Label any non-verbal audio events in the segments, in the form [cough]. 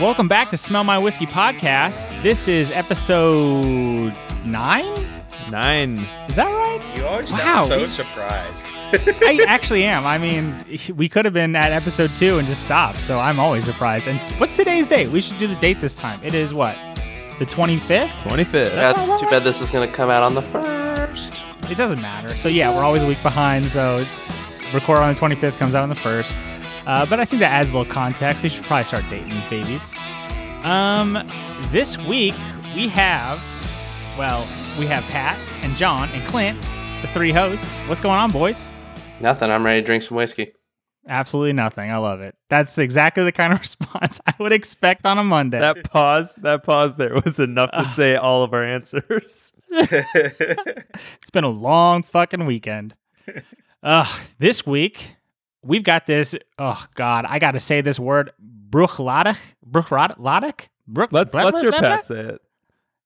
Welcome back to Smell My Whiskey podcast. This is episode nine. Nine. Is that right? You always Wow, sound so surprised. [laughs] I [laughs] actually am. I mean, we could have been at episode two and just stopped. So I'm always surprised. And what's today's date? We should do the date this time. It is what? The 25th? 25th. Yeah, too bad this is going to come out on the first. It doesn't matter. So yeah, we're always a week behind. So record on the 25th, comes out on the first. Uh, but I think that adds a little context. We should probably start dating these babies. Um, this week we have, well, we have Pat and John and Clint, the three hosts. What's going on, boys? Nothing. I'm ready to drink some whiskey. Absolutely nothing. I love it. That's exactly the kind of [laughs] response I would expect on a Monday. That pause, that pause there was enough to say all of our answers. [laughs] [laughs] It's been a long fucking weekend. Uh, this week we've got this. Oh God, I got to say this word. Bruchladig. Bruchladig. Bruch. Let's blah, let's hear blah, Pat blah? say it.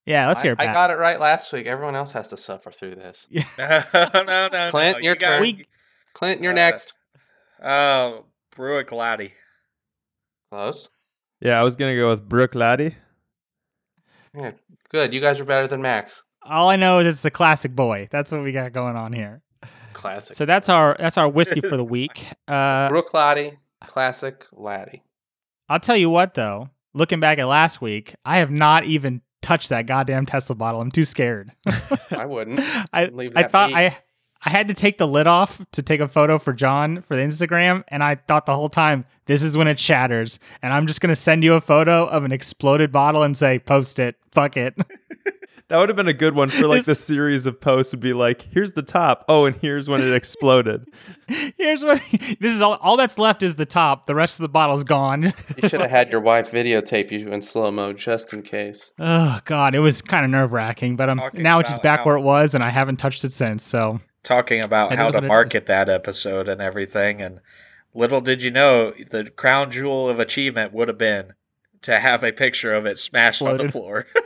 Yeah, let's I, hear I Pat. got it right last week. Everyone else has to suffer through this. no, no, no. Clint, you your got- turn. We- Clint, you're Uh, next. Oh, Bruick Laddie. Close. Yeah, I was gonna go with Brooke Laddie. Yeah, good. You guys are better than Max. All I know is it's the classic boy. That's what we got going on here. Classic. So that's our that's our whiskey for the [laughs] week. Uh, Brooke Laddie, classic Laddie. I'll tell you what though. Looking back at last week, I have not even touched that goddamn Tesla bottle. I'm too scared. [laughs] I wouldn't. [laughs] I Leave I thought be. I I had to take the lid off to take a photo for John for the Instagram, and I thought the whole time this is when it shatters, and I'm just gonna send you a photo of an exploded bottle and say post it, fuck it. [laughs] That would have been a good one for like the series of posts would be like, here's the top. Oh, and here's when it exploded. [laughs] Here's what [laughs] this is all all that's left is the top. The rest of the bottle's gone. You should have had your wife videotape you in slow mo just in case. oh god, it was kind of nerve wracking, but um, Talking now it's just back how- where it was, and I haven't touched it since. So Talking about It how to market that episode and everything. And little did you know, the crown jewel of achievement would have been to have a picture of it smashed on the floor. [laughs]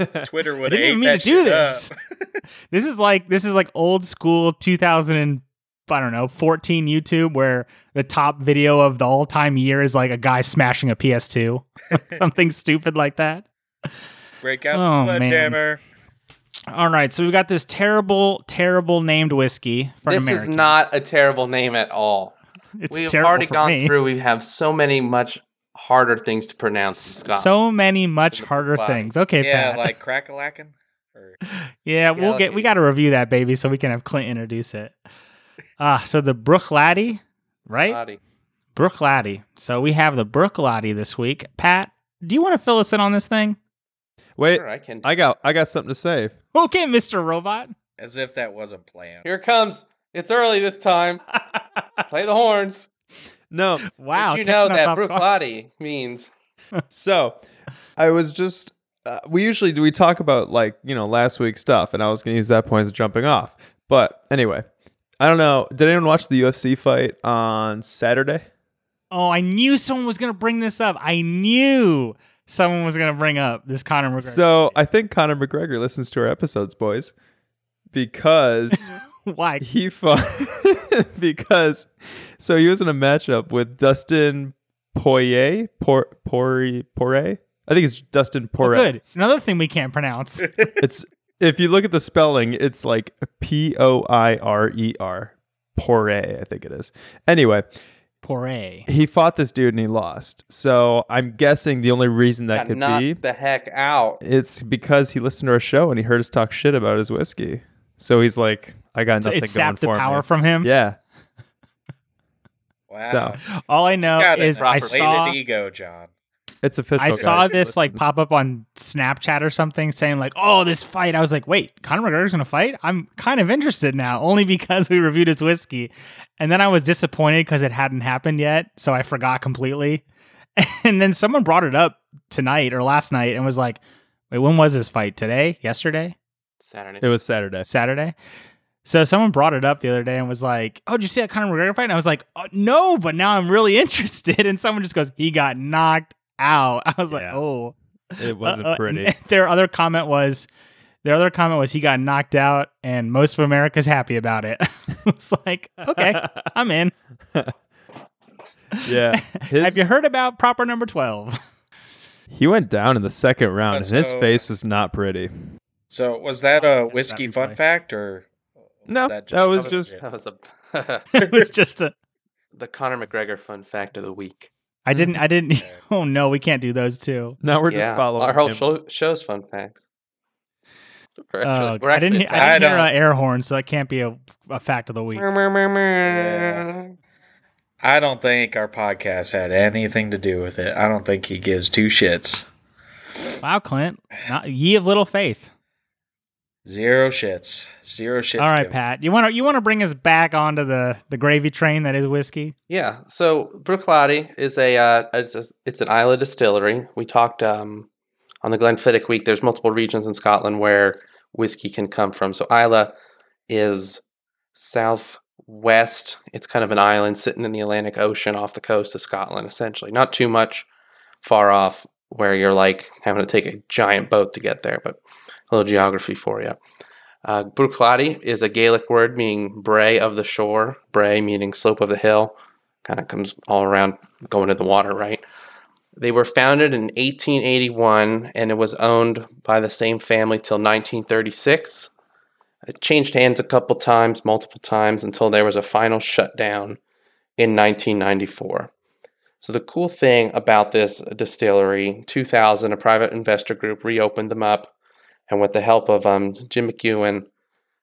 [laughs] Twitter would have even mean to do this. [laughs] this is like this is like old school 2000 and I don't know 14 YouTube where the top video of the all time year is like a guy smashing a PS2, something stupid like that. Break out Oh, the man. Sledgehammer. All right, so we got this terrible, terrible named whiskey for an This is not a terrible name at all. [laughs] It's We've terrible already for gone me. through. We have so many much harder things to pronounce in Scotland. So many much harder body. things. Okay, Yeah, Pat. like [laughs] crack-a-lackin'. Or yeah, we'll get we got to review that baby so we can have Clint introduce it. Ah, so the Brook Laddie, right? Laddie. Brook Laddie. So we have the Brook Laddie this week. Pat, do you want to fill us in on this thing? Wait, Sure, I can. I got I got something to say. Okay, Mr. Robot. as if that wasn't planned. Here it comes. It's early this time. [laughs] Play the horns. No, Wow. Did you know that off Brook guard. Means [laughs] So, I was just. Uh, we usually do we talk about like you know last week's stuff, and I was gonna use that point as a jumping off. But anyway, I don't know. Did anyone watch the UFC fight on Saturday? Oh, I knew someone was going to bring this up. I knew someone was going to bring up this Conor McGregor. So I think Conor McGregor listens to our episodes, boys, because [laughs] Why? he fought [laughs] because so he was in a matchup with Dustin Poirier, Por Poirier, Poirier. I think it's Dustin Oh, Poirier. good. Another thing we can't pronounce. [laughs] It's if you look at the spelling, it's like P O I R E R. Poirier, I think it is. Anyway, Poirier. he fought this dude and he lost. So I'm guessing the only reason that got could be the heck out. it's because he listened to our show and he heard us talk shit about his whiskey. So he's like, I got So nothing it going sapped the for power me. from him. Yeah. Wow. So All I know is an I saw ego, John. It's official. I saw this like pop up on Snapchat or something saying like, "Oh, this fight." I was like, "Wait, Conor McGregor's gonna fight?" I'm kind of interested now, [laughs] only because we reviewed his whiskey, and then I was disappointed because it hadn't happened yet, so I forgot completely. [laughs] And then someone brought it up tonight or last night and was like, "Wait, when was this fight? Today? Yesterday? Saturday. It was Saturday. Saturday?" So someone brought it up the other day and was like, "Oh, did you see that Conor McGregor fight?" And I was like, oh, "No, but now I'm really [laughs] interested." And someone just goes, "He got knocked out." [laughs] I was like, "Oh." It wasn't Uh, uh, pretty. [laughs] Their other comment was, Their other comment was he got knocked out and most of America's happy about it. [laughs] it's like, okay, I'm in. yeah. His, Have you heard about proper number 12? he went down in the second round, Let's and his face was not pretty. So was that a whiskey not fun play. fact or No, that was just- That was the it was just a the Conor McGregor fun fact of the week. I didn't I didn't [laughs] Oh no, we can't do those too. Now we're yeah, just following our whole show, show's fun facts. We're actually, Oh, we're I didn't actually hear, I didn't hear I uh, air horn, so that can't be a, a fact of the week. Yeah. I don't think our podcast had anything to do with it. I don't think he gives two shits. Wow, Clint. Not, ye of little faith. Zero shits. Zero shits. All right, given. Pat. You want to you want to bring us back onto the the gravy train that is whiskey? Yeah. So Bruichladdich is a uh, it's, a it's an Islay distillery. We talked um, on the Glenfiddich week. There's multiple regions in Scotland where whiskey can come from. So Islay is southwest. It's kind of an island sitting in the Atlantic Ocean off the coast of Scotland, essentially. Not too much far off where you're like having to take a giant boat to get there, but a little geography for you. Uh, Bruichladdich is a Gaelic word meaning brae of the shore, brae meaning slope of the hill. Kind of comes all around going to the water, right? They were founded in 1881 and it was owned by the same family till 1936. It changed hands a couple times, multiple times, until there was a final shutdown in 1994. So the cool thing about this distillery, 2000, a private investor group reopened them up, and with the help of um, Jim McEwan,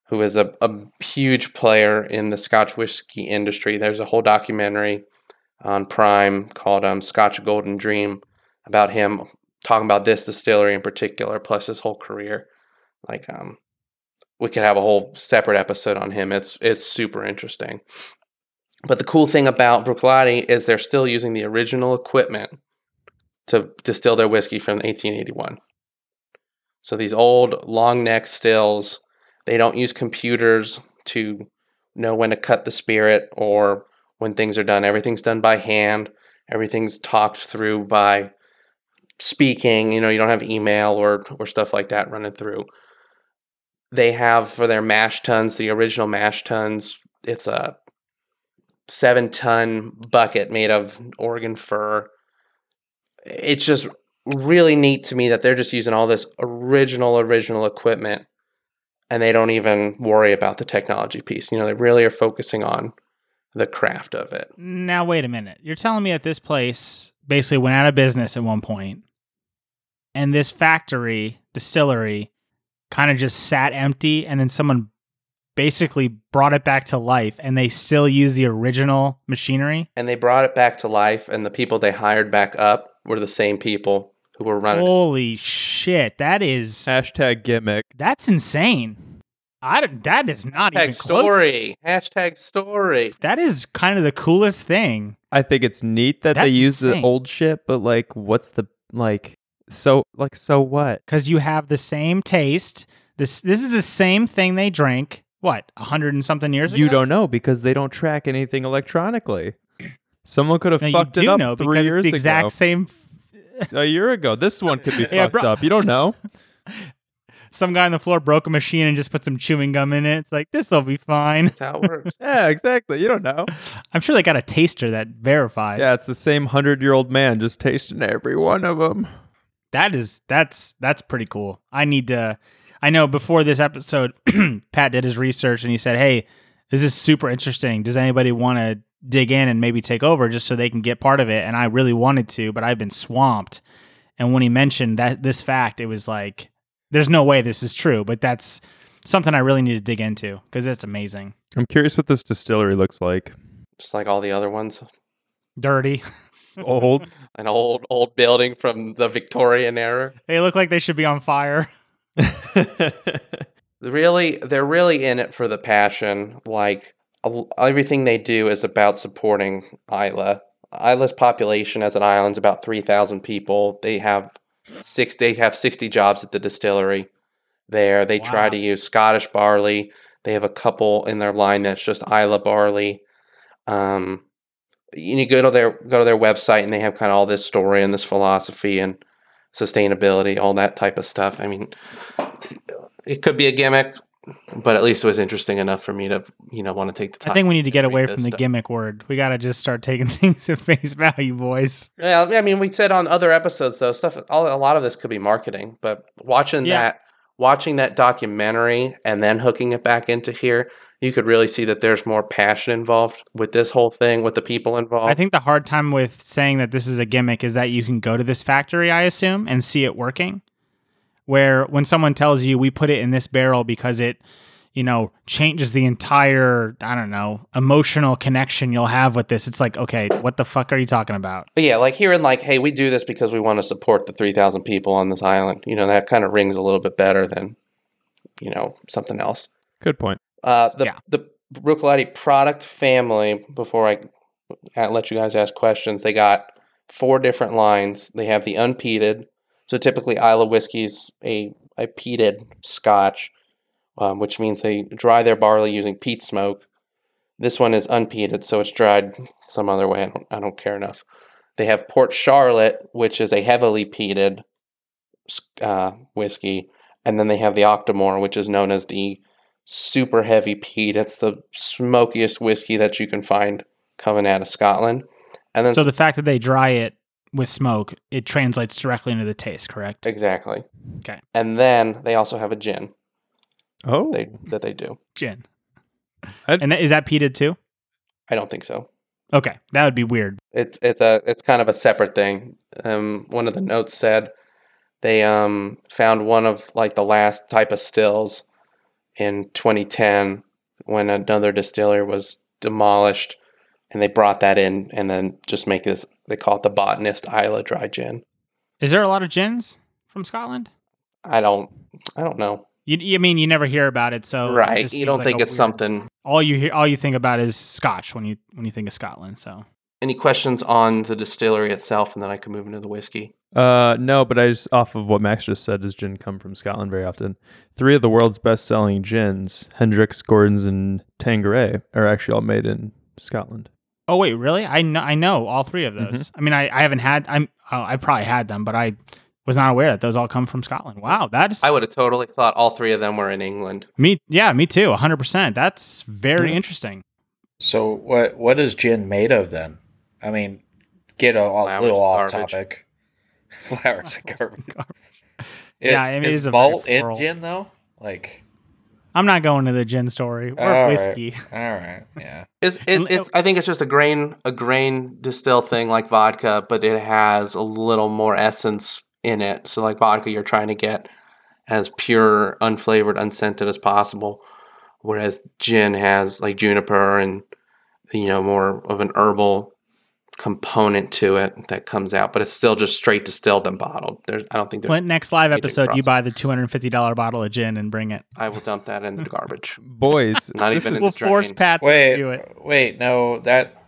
who is a, a huge player in the Scotch whiskey industry, there's a whole documentary on Prime called um, Scotch Golden Dram about him talking about this distillery in particular, plus his whole career. Like, um, we could have a whole separate episode on him. It's it's super interesting. But the cool thing about Bruichladdich is they're still using the original equipment to distill their whiskey from 1881. So these old long neck stills, they don't use computers to know when to cut the spirit or when things are done. Everything's done by hand. Everything's talked through by speaking. You know, you don't have email or or stuff like that running through. They have for their mash tuns, the original mash tuns, it's a seven ton bucket made of Oregon fir. It's just really neat to me that they're just using all this original, original equipment and they don't even worry about the technology piece. You know, they really are focusing on the craft of it. Now wait a minute. You're telling me that this place basically went out of business at one point, and this factory distillery kind of just sat empty, and then someone basically brought it back to life, and they still use the original machinery. And they brought it back to life, and the people they hired back up were the same people who were running it. Holy shit! That is Hashtag gimmick. that's insane. I don't, that is not even Hashtag close. story. Hashtag story. That is kind of the coolest thing. I think it's neat that they That's use the old shit, but like, what's the like? So like, so what? because you have the same taste. This this is the same thing they drank. What a hundred and something years ago. You don't know because they don't track anything electronically. [clears throat] Someone could have No, you fucked do it up know three because years it's the exact ago. same. [laughs] A year ago, this one could be Yeah, fucked bro- up. You don't know. [laughs] Some guy on the floor broke a machine and just put some chewing gum in it. It's like this will be fine. That's how it works. [laughs] Yeah, exactly. You don't know. I'm sure they got a taster that verified. Yeah, it's the same hundred-year-old man just tasting every one of them. That is that's that's pretty cool. I need to. I know before this episode, [clears throat] Pat did his research and he said, "Hey, this is super interesting. Does anybody want to dig in and maybe take over just so they can get part of it?" And I really wanted to, but I've been swamped. And when he mentioned that this fact, it was like, "There's no way this is true," but that's something I really need to dig into because it's amazing. I'm curious what this distillery looks like. Just like all the other ones. Dirty. [laughs] Old. An old, old building from the Victorian era. They look like they should be on fire. [laughs] really they're really in it for the passion like a- everything they do is about supporting Islay. Islay's population as an island is about 3000 people. They have six they have 60 jobs at the distillery there. They try to use Scottish barley. They have a couple in their line that's just Islay barley. Um you go to their go to their website and they have kind of all this story and this philosophy and sustainability all that type of stuff. I mean it could be a gimmick, but at least it was interesting enough for me to you know want to take the time. I think we need to get away from the stuff. gimmick word. We got to just start taking [laughs] things at face value, boys. Yeah, I mean, we said on other episodes though, stuff. All, a lot of this could be marketing, but watching Yeah. that, watching that documentary, and then hooking it back into here, you could really see that there's more passion involved with this whole thing, with the people involved. I think the hard time with saying that this is a gimmick is that you can go to this factory, I assume, and see it working. Where when someone tells you we put it in this barrel because it, you know, changes the entire, I don't know, emotional connection you'll have with this, it's like, okay, what the fuck are you talking about? But yeah, like hearing like, hey, we do this because we want to support the three thousand people on this island. You know, that kind of rings a little bit better than, you know, something else. Good point. Uh, the Yeah. the Bruichladdich product family. Before I let you guys ask questions, they got four different lines. They have the unpeated. So typically, Islay whiskey's a a peated Scotch, um, which means they dry their barley using peat smoke. This one is unpeated, so it's dried some other way. I don't I don't care enough. They have Port Charlotte, which is a heavily peated uh, whiskey, and then they have the Octomore, which is known as the super heavy peat. It's the smokiest whiskey that you can find coming out of Scotland. And then So the fact that they dry it with smoke, it translates directly into the taste, correct? exactly. Okay. And then they also have a gin Oh, they that they do. Gin. I'd- And that, is that peated too? I don't think so. Okay, that would be weird. It's it's a it's kind of a separate thing. Um, one of the notes said they um found one of like the last type of stills in 2010 when another distillery was demolished, and they brought that in and then just make this. They call it the botanist Islay dry gin. Is there a lot of gins from Scotland? I don't I don't know. You, you mean you never hear about it, so it right, just you don't like think it's weird- something. All you hear, all you think about is Scotch when you when you think of Scotland. So Any questions on the distillery itself, and then I can move into the whiskey. Uh, no, but I just off of what Max just said, does gin come from Scotland very often? Three of the world's best-selling gins, Hendricks, Gordon's, and Tanqueray, are actually all made in Scotland. Oh wait, really? I know I know all three of Mm-hmm. those. I mean, I, I haven't had. I'm oh, I probably had them, but I was not aware that those all come from Scotland. Wow, that's I would have totally thought all three of them were in England. me. Yeah, me too. 100. percent That's very Yeah. interesting. So what what is gin made of then? I mean, get a, a Flowers little off garbage. topic. [laughs] Flowers and garbage. [laughs] Yeah, I mean, it is is a malt in gin though? Like, I'm not going to the gin story or All right. whiskey. all right, yeah. [laughs] It's, it, uh, it's I think it's just a grain a grain distill thing like vodka, but it has a little more essence in it. So like vodka, you're trying to get as pure, unflavored, unscented as possible, whereas gin has like juniper and you know more of an herbal component to it that comes out, but it's still just straight distilled and bottled. There's I don't think there's Clint, next live Aging episode, you buy the 250 dollar bottle of gin and bring it. I will dump that in the [laughs] garbage. Boys, [laughs] Not this even is- in We'll the force Pat to Wait, do it. wait, no, that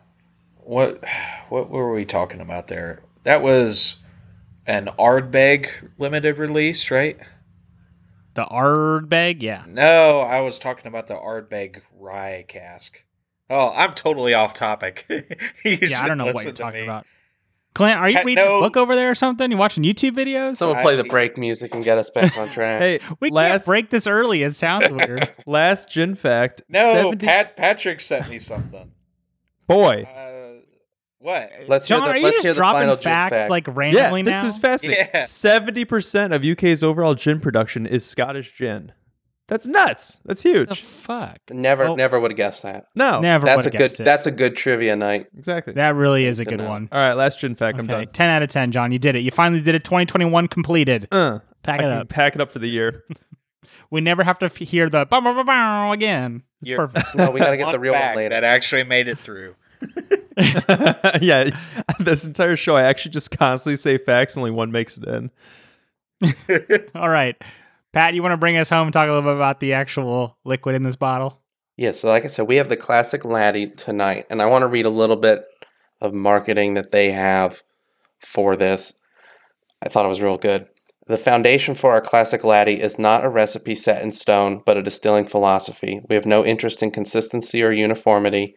what what were we talking about there? That was an Ardbeg limited release, right? The Ardbeg, yeah. No, I was talking about the Ardbeg rye cask. Oh, I'm totally off topic. [laughs] Yeah, I don't know what you're talking me. about. Clint, are you reading no. a book over there or something? You watching YouTube videos? Someone play the break music and get us back on track. hey, we can't last break this early. It sounds weird. [laughs] last gin fact. No, 70 Pat Patrick sent me something. boy. Uh, what? Let's John, hear the, are you let's just hear dropping final gin facts fact. like Yeah, randomly this now? is fascinating. Yeah. Seventy percent of UK's overall gin production is Scottish gin. That's nuts. That's huge. the huge. fuck? Never, Oh. never would have guessed that. No, Never That's a would've good. guessed it. That's a good trivia night. exactly. that really is a Good good to know. one. All right, last gin fact. I'm Okay, done. 10 out of 10, John. You did it. You finally did it. 2021 completed. Uh, Pack I it can up. pack it up for the year. [laughs] We never have to f- hear the bow, bow, bow, bow again. It's You're- perfect. [laughs] No, we got to get the One real one fact later. That actually made it through. [laughs] yeah, this entire show, I actually just constantly say facts. Only one makes it in. All right. Pat, you want to bring us home and talk a little bit about the actual liquid in this bottle? Yeah, so like I said, we have the classic Laddie tonight, and I want to read a little bit of marketing that they have for this. I thought it was real good. The foundation for our classic Laddie is not a recipe set in stone, but a distilling philosophy. We have no interest in consistency or uniformity.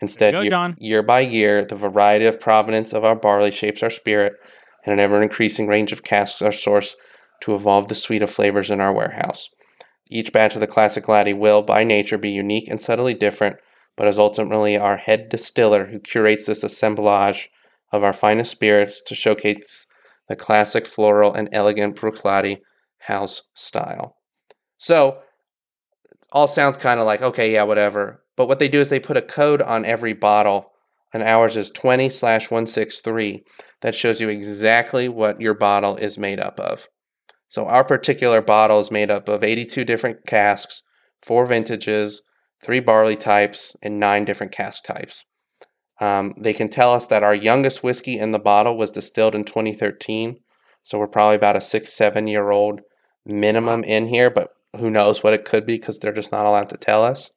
Instead, you year, year by year, the variety of provenance of our barley shapes our spirit, and an ever increasing range of casks are sourced to evolve the suite of flavors in our warehouse. Each batch of the classic laddie will, by nature, be unique and subtly different, but is ultimately our head distiller who curates this assemblage of our finest spirits to showcase the classic floral and elegant Bruichladdich house style. So, all sounds kind of like, okay, yeah, whatever. But what they do is they put a code on every bottle, and ours is 20 slash 163 that shows you exactly what your bottle is made up of. So, our particular bottle is made up of 82 different casks, four vintages, three barley types, and nine different cask types. Um, they can tell us that our youngest whiskey in the bottle was distilled in 2013. So we're probably about a six, seven year old minimum in here, but who knows what it could be because they're just not allowed to tell us.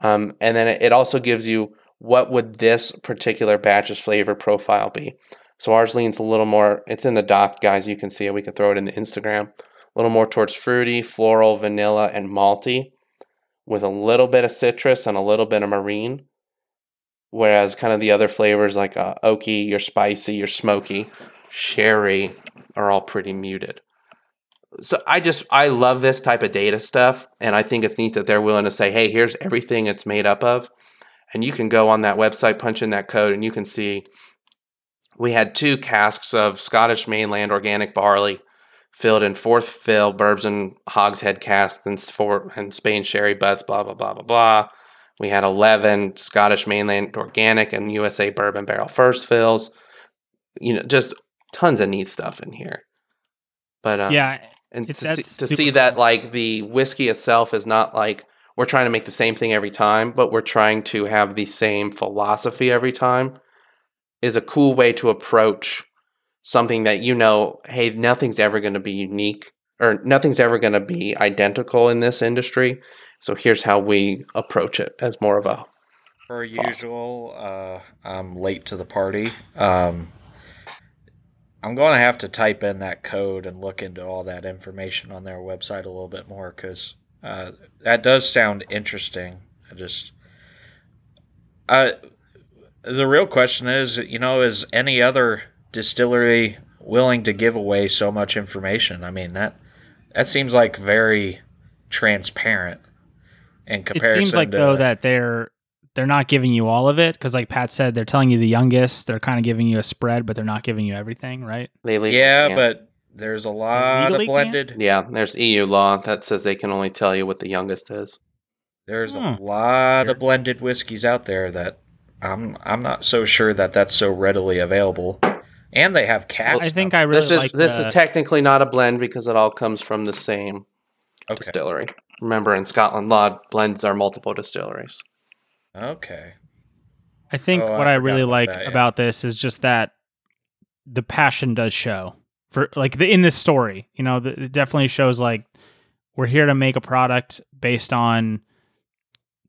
Um, and then it also gives you what would this particular batch's flavor profile be. So ours leans a little more, it's in the doc, guys. You can see it. We can throw it in the Instagram. A little more towards fruity, floral, vanilla, and malty with a little bit of citrus and a little bit of marine whereas kind of the other flavors like uh, oaky, your spicy, your smoky, sherry are all pretty muted. So I just I love this type of data stuff, and I think it's neat that they're willing to say, "Hey, here's everything it's made up of," and you can go on that website, punch in that code, and you can see we had two casks of Scottish mainland organic barley filled in fourth fill Burbs and hogshead casks and, for, and Spain sherry butts, blah blah blah blah blah we had 11 Scottish mainland organic and USA bourbon barrel first fills. You know, just tons of neat stuff in here. But uh, yeah, and to see, to see that like the whiskey itself is not like we're trying to make the same thing every time, but we're trying to have the same philosophy every time is a cool way to approach something that you know, hey, nothing's ever going to be unique or nothing's ever going to be identical in this industry. So here's how we approach it as more of a. Per usual, uh, I'm late to the party. Um, I'm going to have to type in that code and look into all that information on their website a little bit more because uh, that does sound interesting. I just. Uh, the real question is, you know, is any other distillery willing to give away so much information? I mean that that seems like very transparent in comparison. It seems like to, though that they're they're not giving you all of it because, like Pat said, they're telling you the youngest. They're kind of giving you a spread, but they're not giving you everything, right? They legally yeah, can't. but there's a lot legally of blended. yeah, there's EU law that says they can only tell you what the youngest is. There's a Hmm. lot Weird. of blended whiskeys out there that I'm I'm not so sure that that's so readily available. And they have caps. I think I really this is like this the- is technically not a blend because it all comes from the same okay. distillery. Remember, in Scotland law, blends are multiple distilleries. Okay. I think Oh, what I forgot really like that, yeah. about this is just that the passion does show for like the, in this story. You know, the, it definitely shows like we're here to make a product based on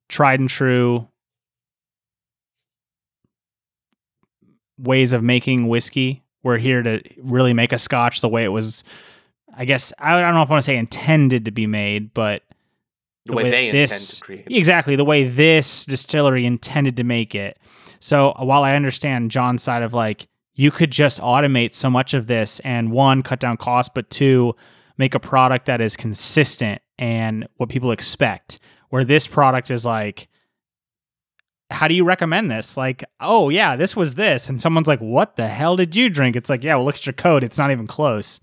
tried and true ways of making whiskey. We're here to really make a scotch the way it was. I guess I don't know if I want to say intended to be made, but The, way, they intend to create. Exactly, the way this distillery intended to make it. So uh, while I understand John's side of like you could just automate so much of this and one cut down costs, but two make a product that is consistent and what people expect. Where this product is like, how do you recommend this? Like, oh yeah, this was this, and someone's like, what the hell did you drink? It's like, yeah, well look at your code. It's not even close.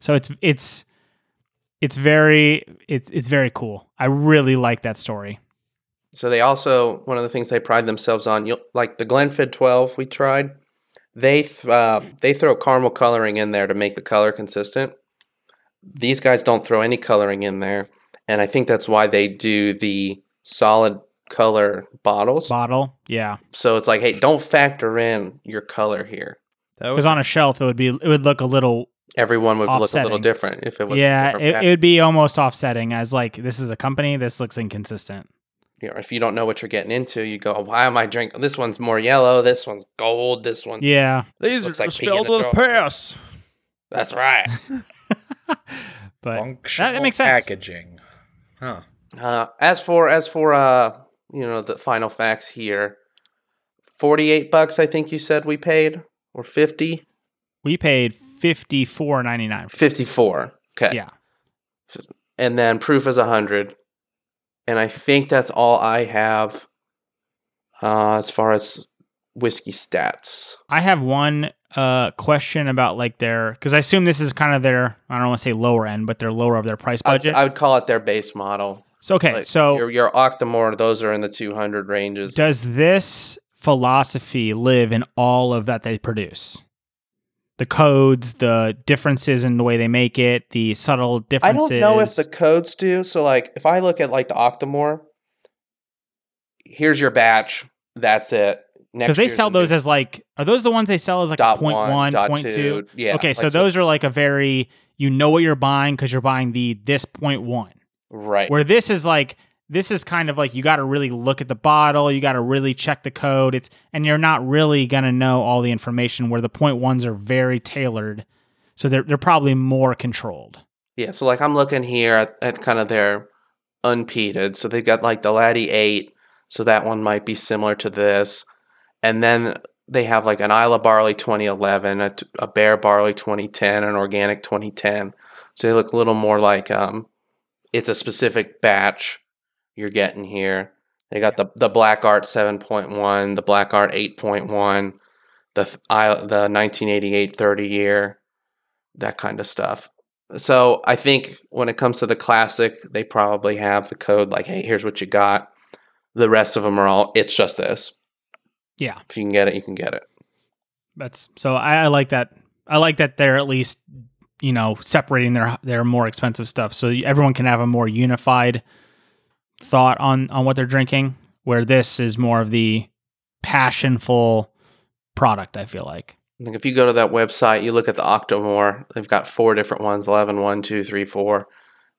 So it's it's it's very it's it's very cool. I really like that story. So they also one of the things they pride themselves on, like the Glenfid 12 we tried, they th- uh, they throw caramel coloring in there to make the color consistent. These guys don't throw any coloring in there, and I think that's why they do the solid color bottles. Bottle, yeah. So it's like, hey, don't factor in your color here. Because on a shelf, it would be it would look a little Everyone would look a little different if it was. yeah. It, it would be almost offsetting as like this is a company. This looks inconsistent. you know, if you don't know what you're getting into, you go, why am I drinking? This one's more yellow. This one's gold. This one. Yeah, These Looks are like pee in spelled with jar. pass. That's right. [laughs] but Functional that makes sense. packaging. Huh. Uh, as for as for uh, you know, the final facts here, forty eight bucks. I think you said we paid, or 50? we paid fifty four ninety nine. 54. Okay. Yeah, and then proof is a 100. And I think that's all I have uh, as far as whiskey stats. I have one uh, question about like their because I assume this is kind of their I don't want to say lower end, but they're lower of their price budget. I would call it their base model. So okay, Like, so your, your Octomore, those are in the 200 ranges. does this philosophy live in all of that they produce? The codes, the differences in the way they make it, the subtle differences. I don't know if the codes do. So, like, if I look at like the Octomore, here's your batch. That's it. because they sell those as like are those the ones they sell as like dot point one, one, dot point two. two? Yeah. okay, so like, those are like a very you know what you're buying because you're buying the this point one. Right. Where this is like this is kind of like you got to really look at the bottle, you got to really check the code. It's and you're not really gonna know all the information. Where the point ones are very tailored, so they're they're probably more controlled. Yeah, so like I'm looking here at, at kind of their unpeated. So they've got like the Laddie 8, so that one might be similar to this. And then they have like an Islay Barley 2011, a Bere Barley 2010, an Organic 2010. So they look a little more like um, it's a specific batch you're getting here. They got the the Black Art 7.1, the Black Art 8.1, the I, the 1988 30 year, that kind of stuff. So I think when it comes to the classic, they probably have the code like, "Hey, here's what you got." The rest of them are all, "It's just this." Yeah, If you can get it, you can get it. that's so I, I like that. I like that they're at least you know separating their their more expensive stuff, so everyone can have a more unified thought on on what they're drinking. Where this is more of the passionful product. I feel like. Like if you go to that website, you look at the Octomore. They've got four different ones: 11, 1, 2, 3, 4.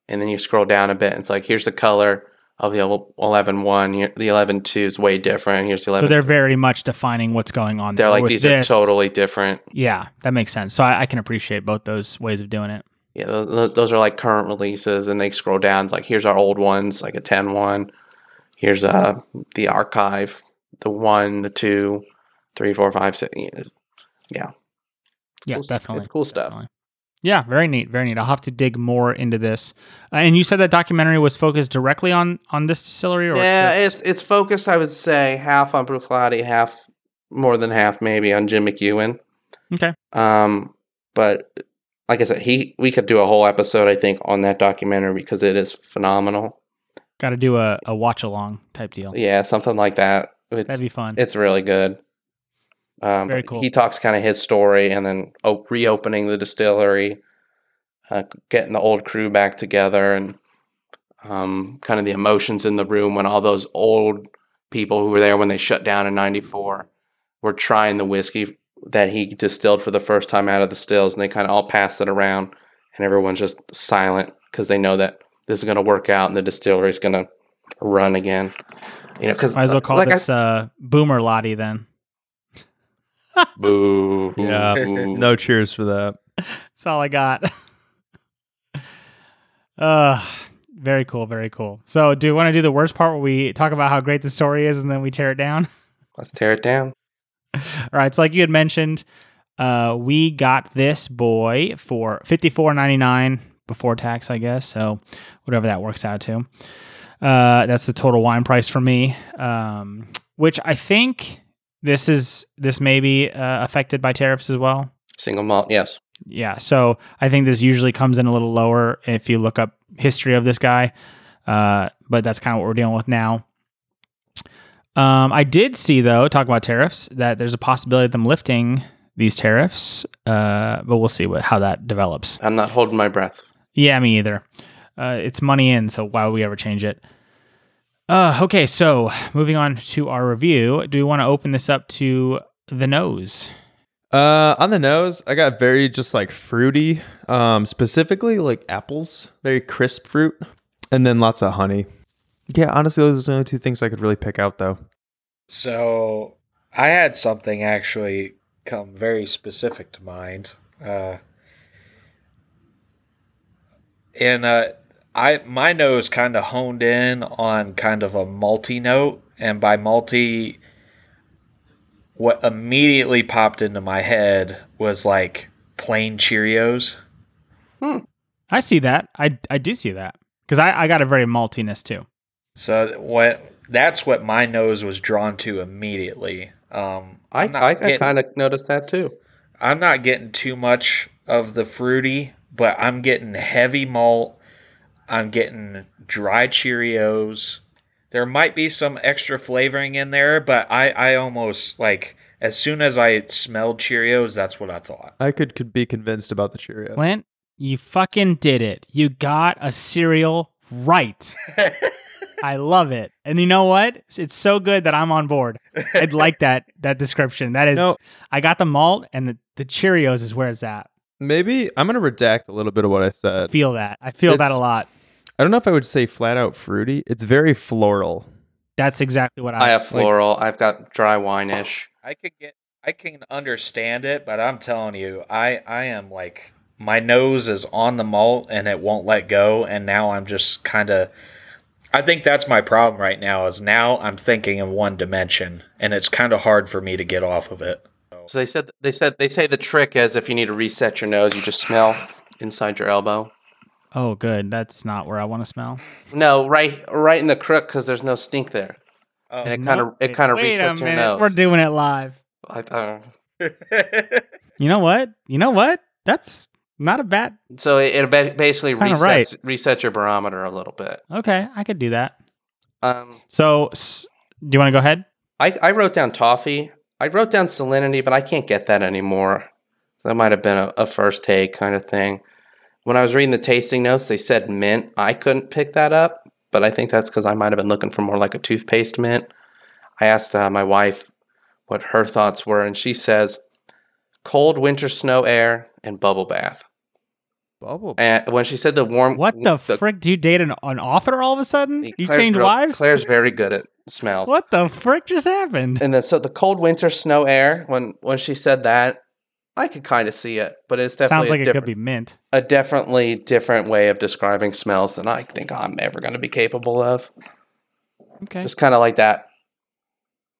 and then you scroll down a bit. And it's like, here's the color of the 11, 1. The 11, 2 is way different. Here's the 11 So 11. they're very much defining what's going on. There. They're like these this- are totally different. Yeah, that makes sense. So I, I can appreciate both those ways of doing it. Yeah, those, those are like current releases, and they scroll down. It's like here's our old ones, like a 10 1. Here's uh the archive, the one, the two, three, four, five, six. Yeah, Yeah, Yeah, cool- definitely. it's cool stuff. Yeah, very neat, very neat. I'll have to dig more into this. Uh, and you said that documentary was focused directly on on this distillery, or yeah, just- it's it's focused. I would say half on Bruichladdich, half more than half maybe on Jim McEwan. Okay. Um, but like I said, he we could do a whole episode I think on that documentary because it is phenomenal. got to do a, a watch along type deal. Yeah, something like that. It's That'd be fun. it's really good. Um, Very cool. He talks kind of his story and then op- reopening the distillery, uh, getting the old crew back together, and um, kind of the emotions in the room when all those old people who were there when they shut down in '94 were trying the whiskey that he distilled for the first time out of the stills, and they kind of all passed it around, and everyone's just silent because they know that this is going to work out and the distillery is going to run again. You know, because Might as well call like I this uh, Boomer Lottie then. Boo. Yeah. Boo. No cheers for that. That's all I got. uh very cool, very cool. So, do you want to do the worst part where we talk about how great the story is and then we tear it down? [laughs] Let's tear it down. All right. So, like you had mentioned, uh, we got this boy for fifty four ninety nine before tax, I guess. So, whatever that works out to. Uh, that's the total wine price for me. Um, which I think this is this may be uh, affected by tariffs as well. Single malt, yes. Yeah. So I think this usually comes in a little lower if you look up history of this guy. Uh, but that's kind of what we're dealing with now. Um, I did see though, talk about tariffs, that there's a possibility of them lifting these tariffs. Uh, but we'll see what how that develops. I'm not holding my breath. Yeah, me either. Uh, it's money in, so why would we ever change it? Uh, okay, so moving on to our review. Do we want to open this up to the nose? Uh, on the nose, I got very just like fruity, um, specifically like apples, very crisp fruit, and then lots of honey. Yeah, honestly, those are the only two things I could really pick out, though. So I had something actually come very specific to mind. Uh, and uh, I my nose kind of honed in on kind of a multi note, and by multi, what immediately popped into my head was like plain Cheerios. I see that. I, I do see that. Because I, I got a very maltiness too. So what? That's what my nose was drawn to immediately. Um, I I'm I, I kind of noticed that too. I'm not getting too much of the fruity, but I'm getting heavy malt. I'm getting dry Cheerios. There might be some extra flavoring in there, but I, I almost like as soon as I smelled Cheerios, that's what I thought. I could, could be convinced about the Cheerios. Clint, you fucking did it. You got a cereal right. [laughs] I love it. And you know what? It's so good that I'm on board. I'd like that that description. That is No. I got the malt and the, the Cheerios is where it's at. Maybe I'm gonna redact a little bit of what I said. Feel that. I feel that a lot. I don't know if I would say flat out fruity. It's very floral. That's exactly what I, I have floral. I've got dry wine-ish. I could get I can understand it, but I'm telling you, I I am like my nose is on the malt and it won't let go and now I'm just kind of I think that's my problem right now is now I'm thinking in one dimension and it's kind of hard for me to get off of it. So they said they said they say the trick is if you need to reset your nose, you just smell inside your elbow. Oh, good. That's not where I want to smell. No, right right in the crook because there's no stink there, Oh, and it kind of it kind of Wait a resets your nose. We're doing it live. I, uh, [laughs] You know what? You know what? That's not a bad. so it, it basically resets right. resets your barometer a little bit. Okay, I could do that. Um, So, s- do you want to go ahead? I, I wrote down toffee. I wrote down salinity, but I can't get that anymore. So that might have been a, a first take kind of thing. When I was reading the tasting notes, they said mint. I couldn't pick that up, but I think that's because I might have been looking for more like a toothpaste mint. I asked uh, my wife what her thoughts were, and she says cold winter snow air and bubble bath. Bubble. And when she said the warm, What the, frick? Do you date an, an author all of a sudden? You Claire's changed real- wives? Claire's very good at smells. What the frick just happened? And then so the cold winter snow air. When when she said that, I could kind of see it, but it's definitely Sounds like a, it could be mint. a definitely different way of describing smells than I think I'm ever going to be capable of. Okay. Just kind of like that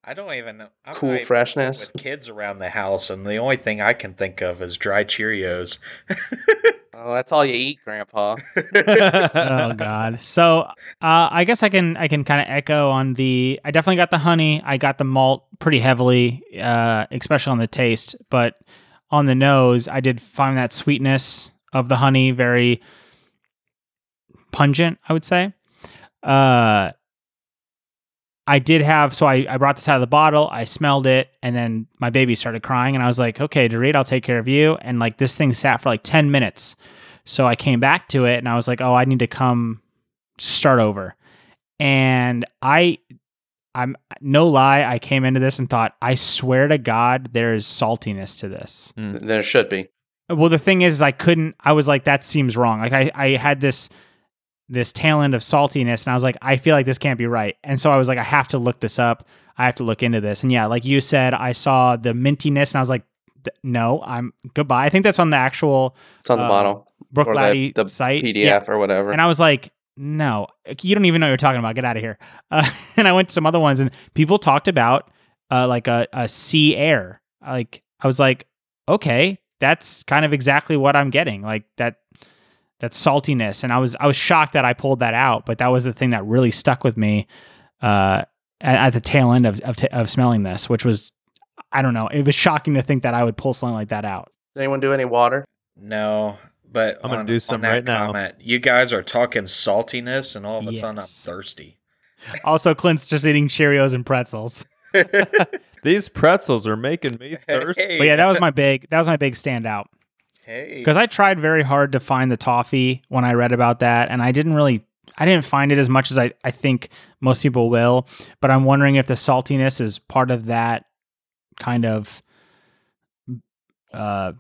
I don't even know. I'm cool not even freshness. with kids around the house and the only thing I can think of is dry Cheerios. [laughs] Oh, that's all you eat, Grandpa. [laughs] oh god. So uh, I guess I can I can kind of echo on the. I definitely got the honey. I got the malt pretty heavily, uh, especially on the taste, but on the nose, I did find that sweetness of the honey very pungent. I would say. Uh, I did have so I, I brought this out of the bottle, I smelled it, and then my baby started crying, and I was like, okay, Dorit, I'll take care of you. And like this thing sat for like 10 minutes. So I came back to it and I was like, oh, I need to come start over. And I I'm no lie, I came into this and thought, I swear to God, there is saltiness to this. there should be. Well, the thing is, is I couldn't. I was like, that seems wrong. Like I, I had this, this tail end of saltiness, and I was like, I feel like this can't be right. And so I was like, I have to look this up. I have to look into this. And yeah, like you said, I saw the mintiness, and I was like, no, I'm goodbye. I think that's on the actual It's on the Uh, bottle Brook or the, the site. PDF Yeah. or whatever. And I was like, no, you don't even know what you're talking about. Get out of here. Uh, [laughs] and I went to some other ones, and people talked about uh, like a, a sea air. Like I was like, okay, that's kind of exactly what I'm getting. Like that that saltiness. And I was I was shocked that I pulled that out, but that was the thing that really stuck with me uh, at, at the tail end of of, t- of smelling this, which was I don't know. It was shocking to think that I would pull something like that out. Did anyone do any water? No, but I'm gonna on- do on some that right now. comment, You guys are talking saltiness, and all of a sudden I'm Yes. thirsty. [laughs] Also, Clint's just eating Cheerios and pretzels. [laughs] [laughs] These pretzels are making me thirsty. Hey, But yeah, that was my big that was my big standout. hey. because I tried very hard to find the toffee when I read about that, and I didn't really, I didn't find it as much as I, I think most people will. But I'm wondering if the saltiness is part of that kind of uh,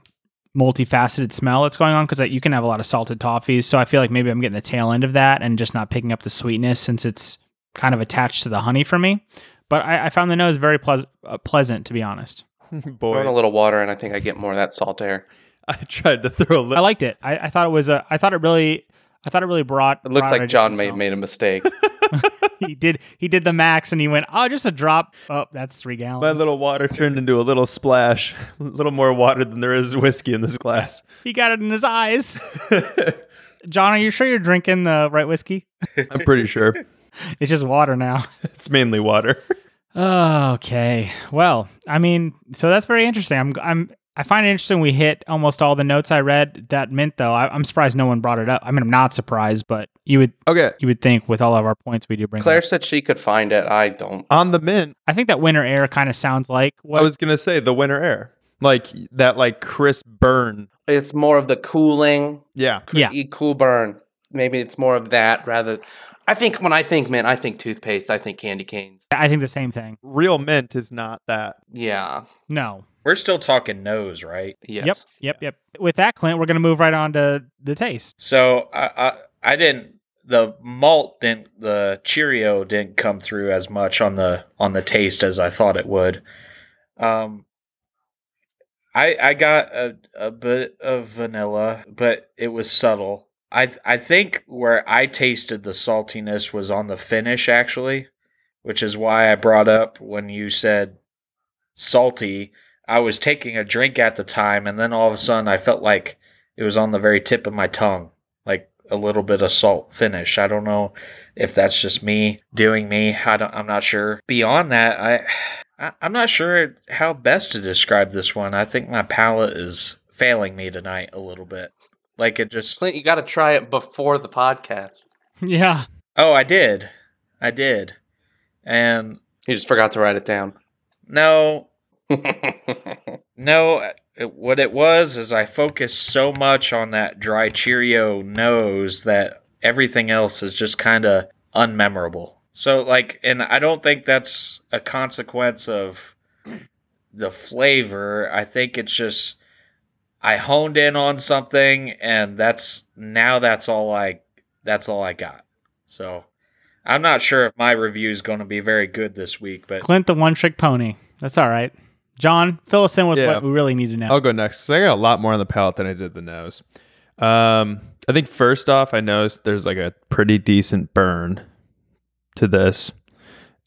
multifaceted smell that's going on because you can have a lot of salted toffees. So I feel like maybe I'm getting the tail end of that and just not picking up the sweetness since it's kind of attached to the honey for me. But I, I found the nose very pleas- uh, pleasant, to be honest. [laughs] Throwing a little water, and I think I get more of that salt air. [laughs] I tried to throw a I little. I liked it. I, I thought it was a. I thought it really. I thought it really brought. It looks brought like John different made smell. made a mistake. [laughs] he did. He did the max, and he went. Oh, just a drop. Oh, that's three gallons. My little water turned into a little splash. [laughs] A little more water than there is whiskey in this glass. he got it in his eyes. [laughs] John, are you sure you're drinking the right whiskey? I'm pretty sure It's just water now. it's mainly water. okay. Well, I mean, so that's very interesting. I'm I'm I find it interesting we hit almost all the notes I read. That mint though, I, I'm surprised no one brought it up. I mean, I'm not surprised, but you would Okay, you would think with all of our points we do bring. it Claire up. said she could find it. I don't. on the mint, I think that winter air kind of sounds like what I was gonna say the winter air, like that, like crisp burn. It's more of the cooling, Yeah, Yeah. e- cool burn. Maybe it's more of that rather. I think when I think mint, I think toothpaste. I think candy canes. I think the same thing. real mint is not that. Yeah. No. We're still talking nose, right? Yes. Yep. Yep. Yep. With that, Clint, we're gonna move right on to the taste. So I, I I didn't the malt didn't the Cheerio didn't come through as much on the on the taste as I thought it would. Um I I got a, a bit of vanilla, but it was subtle. I I think where I tasted the saltiness was on the finish actually, which is why I brought up when you said salty. I was taking a drink at the time and then all of a sudden I felt like it was on the very tip of my tongue, like a little bit of salt finish. I don't know if that's just me doing me. I don't, I'm not sure. Beyond that, I, I I'm not sure how best to describe this one. I think my palate is failing me tonight a little bit. Like it just. Clint, you got to try it before the podcast. Yeah. Oh, I did, I did, and You just forgot to write it down. no, [laughs] No, it, what it was is I focused so much on that dry Cheerio nose that everything else is just kind of unmemorable. So, like, and I don't think that's a consequence of [clears throat] the flavor. I think it's just I honed in on something, and that's now that's all I that's all I got. So, I'm not sure if my review is going to be very good this week, but Clint, the one trick pony. That's all right. John, fill us in with Yeah. what we really need to know. I'll go next because I got a lot more on the palate than I did the nose. Um, I think first off, I noticed there's like a pretty decent burn to this.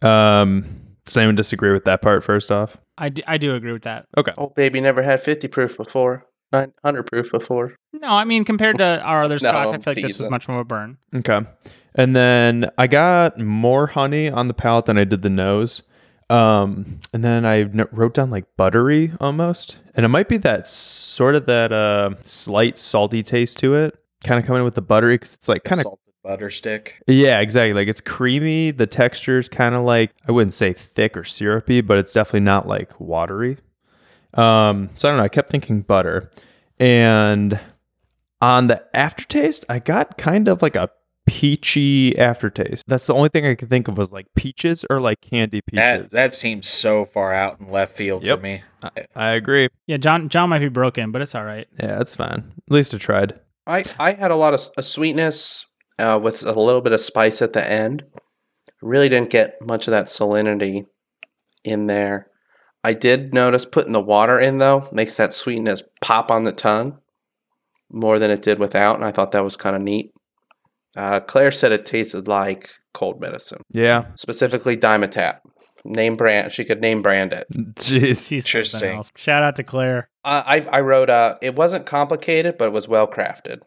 Um, does anyone disagree with that part? First off, I, do, I do agree with that. okay. oh, baby never had 50 proof before. 900 proof before. No, I mean compared to our other [laughs] No, scotch, I I'm feel like this is much more of a burn. Okay. And then I got more honey on the palate than I did the nose. Um, and then I wrote down like buttery almost. And it might be that sort of that uh, slight salty taste to it, kind of coming with the buttery because it's like kind of salted butter stick. Yeah, exactly. Like it's creamy. The texture is kind of like I wouldn't say thick or syrupy, but it's definitely not like watery. Um, so I don't know. I kept thinking butter, and on the aftertaste, I got kind of like a peachy aftertaste. That's the only thing I could think of was like peaches or like candy peaches. that seems so far out in left field Yep. for me. I agree. Yeah, John John might be broken, but it's all right. Yeah, that's fine. At least I tried. I, I had a lot of s- a sweetness uh, with a little bit of spice at the end. Really didn't get much of that salinity in there. I did notice putting the water in though makes that sweetness pop on the tongue more than it did without, and I thought that was kind of neat. Uh, Claire said it tasted like cold medicine, Yeah. specifically Dimetapp. Name brand, she could name brand it. Jeez. She's Interesting. else. Shout out to Claire. Uh, I I wrote uh, it wasn't complicated, but it was well crafted.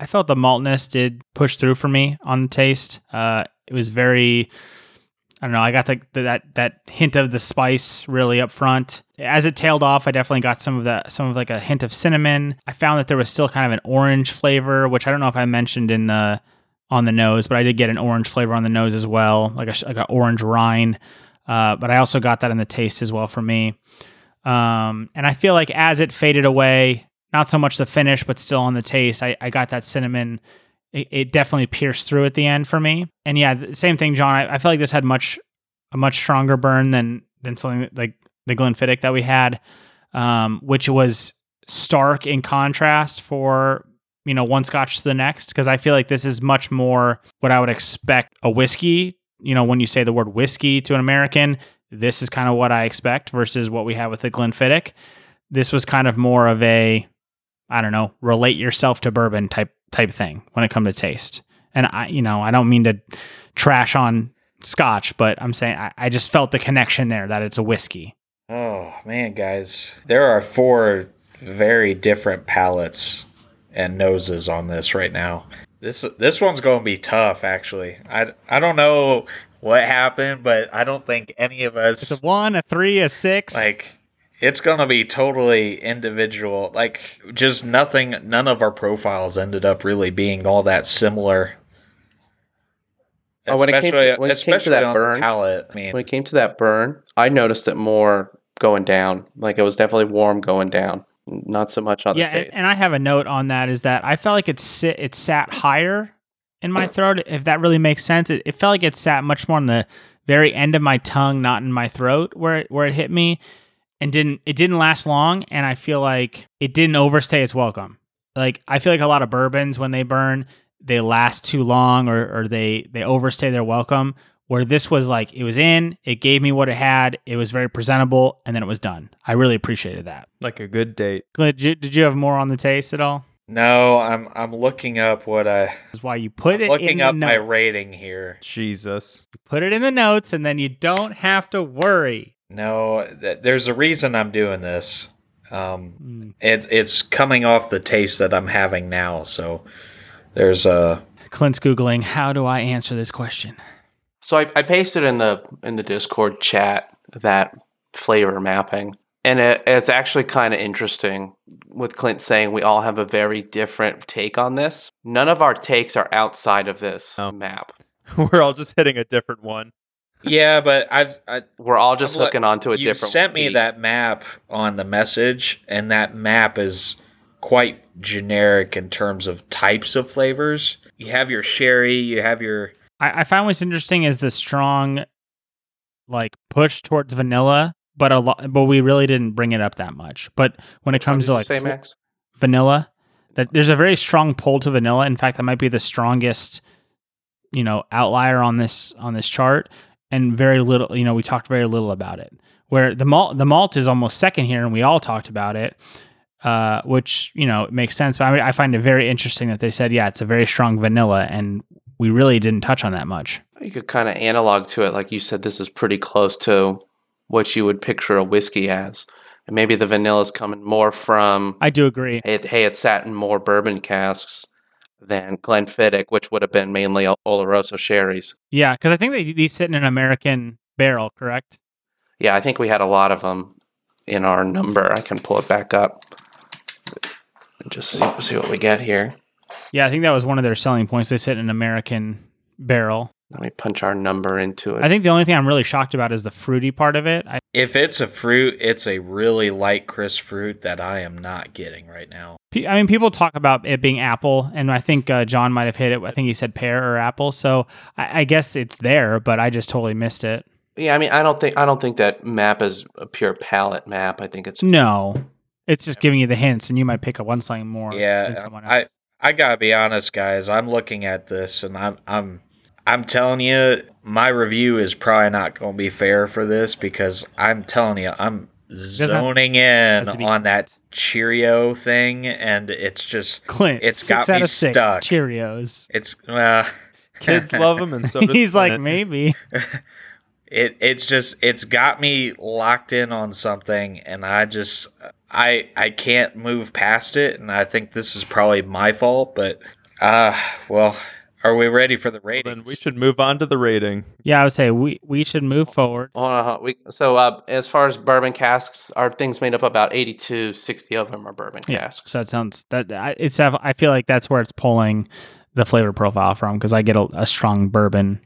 I felt the maltness did push through for me on the taste. Uh, it was very, I don't know. I got the, the, that that hint of the spice really up front. As it tailed off, I definitely got some of the some of like a hint of cinnamon. I found that there was still kind of an orange flavor, which I don't know if I mentioned in the on the nose, but I did get an orange flavor on the nose as well, like a like an orange rind. Uh, but I also got that in the taste as well for me. Um, and I feel like as it faded away, not so much the finish, but still on the taste, I, I got that cinnamon. It, it definitely pierced through at the end for me. And yeah, same thing, John. I, I feel like this had much a much stronger burn than than something like the Glenfiddich that we had, um, which was stark in contrast for you know one Scotch to the next. Because I feel like this is much more what I would expect a whiskey. You know, when you say the word whiskey to an American, this is kind of what I expect versus what we have with the Glenfiddich. This was kind of more of a, I don't know, relate yourself to bourbon type type thing when it comes to taste. And I, you know, I don't mean to trash on Scotch, but I'm saying I, I just felt the connection there that it's a whiskey. Oh man, guys, there are four very different palates and noses on this right now. This this one's going to be tough. Actually, I I don't know what happened, but I don't think any of us It's a one, a three, a six. like it's gonna be totally individual like just nothing none of our profiles ended up really being all that similar Oh, when it came to- when it came to that burn- palette i mean When it came to that burn, I noticed it more going down. Like it was definitely warm going down, not so much on yeah, the taste. and, and I have a note on that is that I felt like it sit it sat higher in my throat. If that really makes sense, it, it felt like it sat much more on the very end of my tongue, not in my throat where it, where it hit me, and didn't it didn't last long. And I feel like it didn't overstay its welcome. Like I feel like a lot of bourbons when they burn, they last too long or or they they overstay their welcome. Where this was like it was in, it gave me what it had, it was very presentable, and then it was done. I really appreciated that. Like a good date. Did you, did you have more on the taste at all? no i'm i'm looking up what i Is why you put it in looking the up my rating here Jesus. put it in the notes, and then you don't have to worry. no th- there's a reason i'm doing this um Mm. it's it's coming off the taste that i'm having now so there's a Clint's googling. How do I answer this question? So I, I pasted in the in the Discord chat that flavor mapping, and it, it's actually kind of interesting with Clint saying we all have a very different take on this. None of our takes are outside of this Oh. map. [laughs] We're all just hitting a different one. yeah but i've I, We're all just I'm like- hooking onto a you different. You sent me peak. that map on the message, and that map is quite generic in terms of types of flavors. You have your sherry, you have your I, I find what's interesting is the strong, like push towards vanilla, but a lot. But we really didn't bring it up that much. But when it Which comes to like say, fl- Max? vanilla, that there's a very strong pull to vanilla. In fact, that might be the strongest, you know, outlier on this on this chart, and very little. You know, we talked very little about it. Where the malt the malt is almost second here, and we all talked about it, uh, which you know makes sense. But I, mean, I find it very interesting that they said, yeah, it's a very strong vanilla, and we really didn't touch on that much. You could kind of analog to it, like you said. This is pretty close to what you would picture a whiskey as, and maybe the vanilla's coming more from I do agree. it, hey, it sat in more bourbon casks than Glenfiddich, which would have been mainly Ol- Oloroso sherries. Yeah, because I think they these sit in an American barrel, correct? Yeah, I think we had a lot of them in our number. I can pull it back up and just see, see what we get here. Yeah, I think that was one of their selling points. They sit in an American barrel. Let me punch our number into it. I think the only thing I'm really shocked about is the fruity part of it. I, if it's a fruit, it's a really light crisp fruit that I am not getting right now. pe- I mean, people talk about it being apple, and I think uh, John might have hit it. I think he said pear or apple. So I, I guess it's there, but I just totally missed it. yeah, I mean, I don't think I don't think that map is a pure palette map. I think it's No, it's just giving you the hints, and you might pick up one something more Yeah, than someone I else. I gotta be honest, guys. I'm looking at this, and I'm I'm I'm telling you, my review is probably not going to be fair for this because I'm telling you, I'm Doesn't have- zoning in be- on that Cheerio thing, and it's just Clint, it's six got out me of six. stuck. Cheerios. it's uh, [laughs] Kids love them, and so [laughs] does He's like, maybe. [laughs] it it's just it's got me locked in on something and i just i i can't move past it and i think this is probably my fault but uh well are we ready for the ratings Then we should move on to the rating. Yeah, I would say we we should move forward. Hold on, hold on. We, so uh, as far as bourbon casks, our things made up about 82, 60 of them are bourbon Yeah, casks. so that sounds that I- it's. I feel like that's where it's pulling the flavor profile from because I get a, a strong bourbon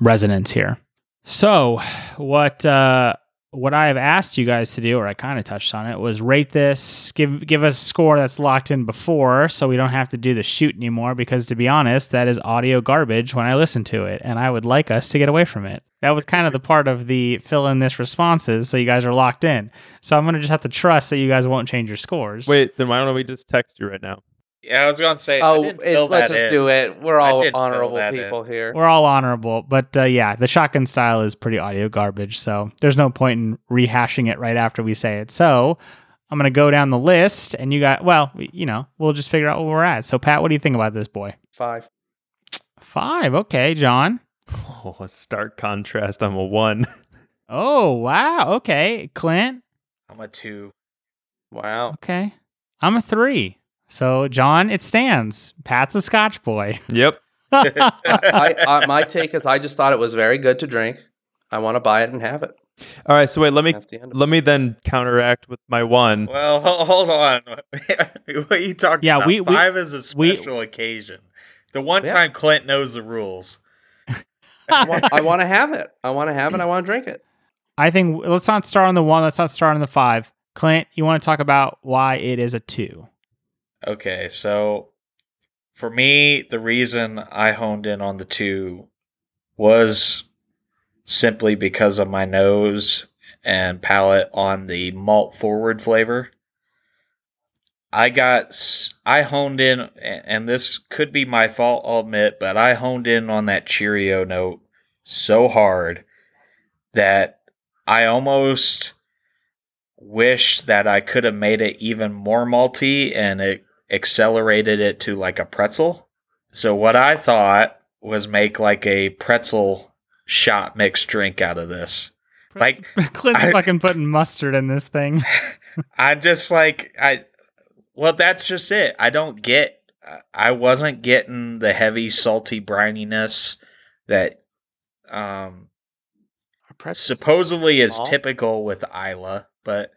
resonance here. So what uh, what I have asked you guys to do, or I kind of touched on it, was rate this, give give us a score that's locked in before, so we don't have to do the shoot anymore. Because to be honest, that is audio garbage when I listen to it, and I would like us to get away from it. That was kind of the part of the fill in this responses, so you guys are locked in. So I'm gonna just have to trust that you guys won't change your scores. Wait, then why don't we just text you right now? Yeah i was gonna say I Oh, didn't it, let's that just in. do it. We're all honorable that in. people here. We're all honorable, but uh, yeah, the shotgun style is pretty audio garbage, so there's no point in rehashing it right after we say it. So I'm gonna go down the list, and you got well, you know, we'll just figure out where we're at. So Pat, what do you think about this boy? Five. Five, okay, John. [laughs] Oh, a stark contrast. I'm a one. [laughs] Oh wow, okay, Clint. i'm a two Wow. Okay, I'm a three. So, John, it stands. Pat's a Scotch boy. [laughs] Yep. [laughs] I, I, my take is I just thought it was very good to drink. I want to buy it and have it. All right. So wait, let me That's the end. Of it. let me then counteract with my one. Well, hold on. [laughs] what are you talking Yeah, about? we- we- Five is a we- special occasion. The one Yeah. time Clint knows the rules. I want, I want to have it. I want to have it. I want to drink it. I think let's not start on the one. Let's not start on the five. Clint, you want to talk about why it is a two? Okay, so for me, the reason I honed in on the two was simply because of my nose and palate on the malt forward flavor. I got, I honed in, and this could be my fault, I'll admit, but I honed in on that Cheerio note so hard that I almost wish that I could have made it even more malty and it accelerated it to like a pretzel. So what I thought was make like a pretzel shot mixed drink out of this. Like, [laughs] Clint's I- fucking putting mustard in this thing. [laughs] [laughs] I'm just like I well that's just it. I don't get I wasn't getting the heavy salty brininess that um supposedly is small. typical with Islay, but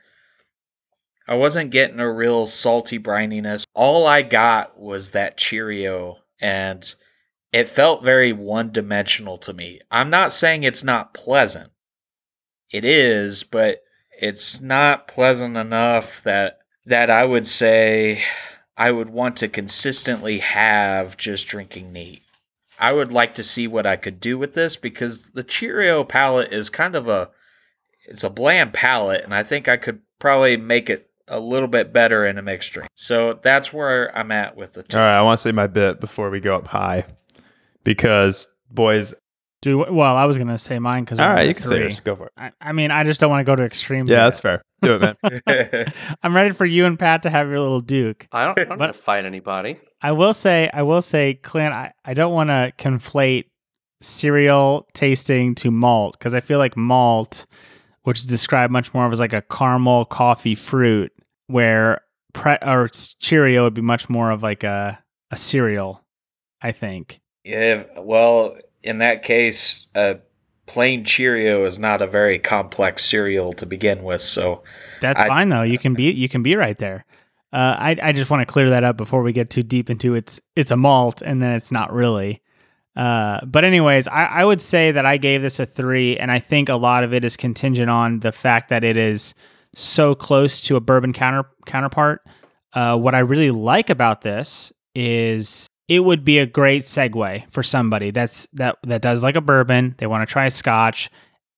I wasn't getting a real salty brininess. All I got was that Cheerio, and it felt very one dimensional to me. I'm not saying it's not pleasant, it is, but it's not pleasant enough that that I would say I would want to consistently have just drinking neat. I would like to see what I could do with this because the Cheerio palette is kind of a it's a bland palette and I think I could probably make it a little bit better in a mixed drink. So that's where I'm at with the two. All right. I want to say my bit before we go up high, because boys. Do well. I was gonna say mine because All right, you can say yours. Go for it. I, I mean, I just don't want to go to extremes. Yeah, that's fair. Do it, man. [laughs] I'm ready for you and Pat to have your little Duke. I don't, I don't want to fight anybody. I will say, I will say, Clint, I, I don't want to conflate cereal tasting to malt because I feel like malt, which is described much more of as like a caramel coffee fruit, where pre- or Cheerio would be much more of like a a cereal. I think. Yeah, well, in that case, a plain Cheerio is not a very complex cereal to begin with, so That's I- fine though. You can be you can be right there. Uh, I I just want to clear that up before we get too deep into it's it's a malt and then it's not really. Uh, but anyways, I, I would say that I gave this a three, and I think a lot of it is contingent on the fact that it is so close to a bourbon counter counterpart. Uh, what I really like about this is it would be a great segue for somebody that's that that does like a bourbon. They want to try a scotch,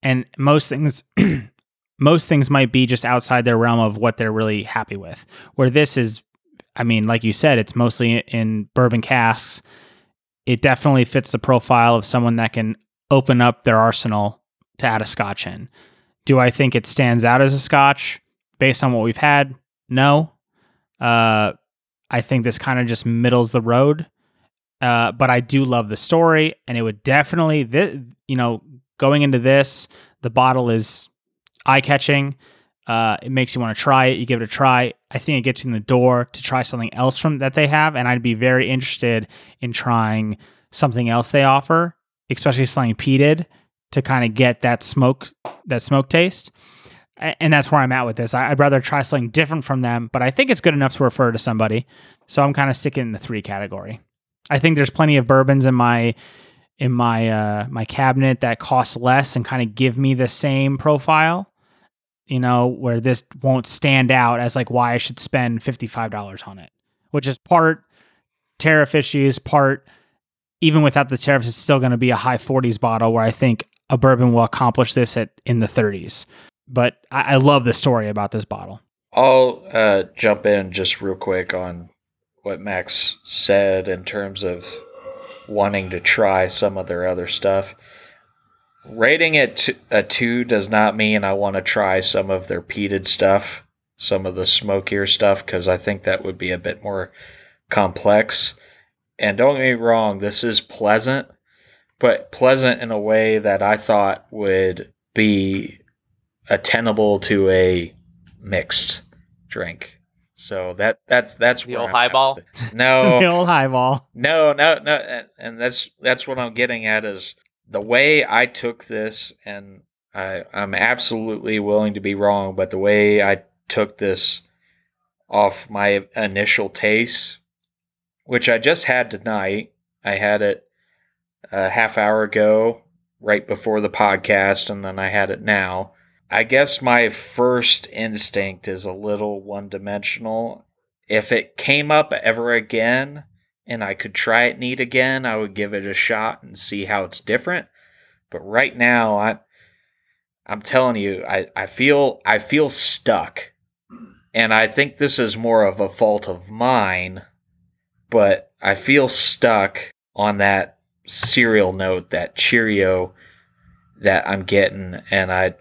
and most things [clears throat] most things might be just outside their realm of what they're really happy with. Where this is, I mean, like you said, it's mostly in bourbon casks. It definitely fits the profile of someone that can open up their arsenal to add a scotch in. Do I think it stands out as a scotch based on what we've had? No. Uh, I think this kind of just middles the road. Uh, but I do love the story, and it would definitely, thi- you know, going into this, the bottle is eye catching. Uh, it makes you want to try it. You give it a try. I think it gets you in the door to try something else from that they have, and I'd be very interested in trying something else they offer, especially something peated to kind of get that smoke that smoke taste. And that's where I'm at with this. I'd rather try something different from them, but I think it's good enough to refer to somebody. So I'm kind of sticking in the three category. I think there's plenty of bourbons in my in my uh my cabinet that cost less and kind of give me the same profile you know where this won't stand out as like why i should spend $55 on it which is part tariff issues part even without the tariffs it's still going to be a high 40s bottle where i think a bourbon will accomplish this at in the 30s but i, I love the story about this bottle I'll uh, jump in just real quick on what Max said in terms of wanting to try some of their other stuff. Rating it a two does not mean I want to try some of their peated stuff, some of the smokier stuff, because I think that would be a bit more complex. And don't get me wrong, this is pleasant, but pleasant in a way that I thought would be attainable to a mixed drink. So that that's that's The old I'm highball? with it. No, [laughs] the old highball. no, no, no, and- and that's that's what I'm getting at is the way I took this, and I, I'm absolutely willing to be wrong, but the way I took this off my initial taste, which I just had tonight, I had it a half hour ago, right before the podcast, and then I had it now. I guess my first instinct is a little one dimensional. If it came up ever again, and I could try it neat again, I would give it a shot and see how it's different. But right now, I I'm telling you, I, I feel I feel stuck. And I think this is more of a fault of mine, but I feel stuck on that cereal note, that Cheerio that I'm getting, and I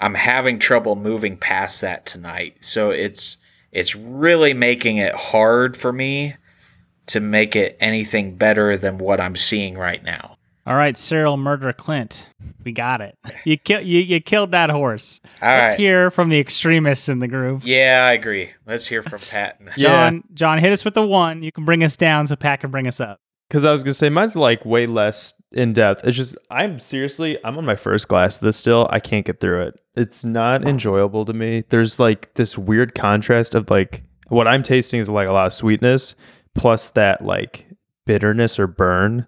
I'm having trouble moving past that tonight. So it's it's really making it hard for me to make it anything better than what I'm seeing right now. All right, serial murderer Clint. We got it. You kill you, you killed that horse. All Let's right. hear from the extremists in the groove. Yeah, I agree. Let's hear from [laughs] Patton. Yeah. John, John, hit us with the one. You can bring us down so Pat can bring us up. Because I was gonna say mine's like way less in depth. It's just I'm seriously I'm on my first glass of this still. I can't get through it. It's not enjoyable to me. There's like this weird contrast of like what I'm tasting is like a lot of sweetness plus that like bitterness or burn,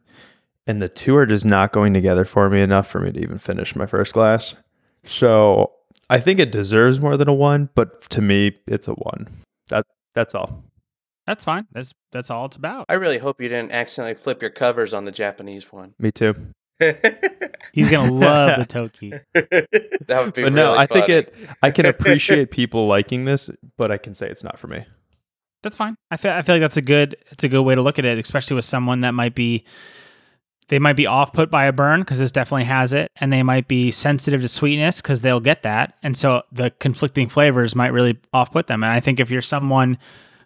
and the two are just not going together for me enough for me to even finish my first glass. So I think it deserves more than a one, but to me it's a one. That that's all. That's fine. That's that's all it's about. I really hope you didn't accidentally flip your covers on the Japanese one. Me too. [laughs] He's gonna love the Toki. [laughs] That would be But no, really I think it. I can [laughs] appreciate people liking this, but I can say it's not for me. That's fine. I feel I feel like that's a good it's a good way to look at it, especially with someone that might be they might be off put by a burn because this definitely has it, and they might be sensitive to sweetness because they'll get that, and so the conflicting flavors might really off put them. And I think if you're someone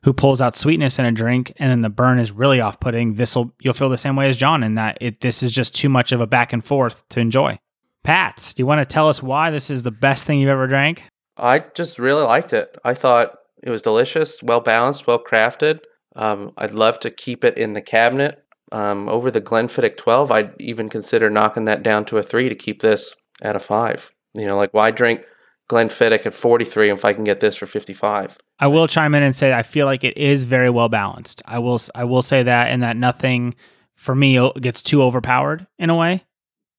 who pulls out sweetness in a drink and then the burn is really off putting, this will you'll feel the same way as John in that it this is just too much of a back and forth to enjoy. Pat, do you want to tell us why this is the best thing you've ever drank? I just really liked it. I thought it was delicious, well balanced, well crafted. Um, I'd love to keep it in the cabinet. Um, over the Glenfiddich 12, I'd even consider knocking that down to a three to keep this at a five. You know, like why drink Glenfiddich at 43 if I can get this for 55? I will chime in and say I feel like it is very well balanced. I will I will say that and that nothing for me gets too overpowered in a way.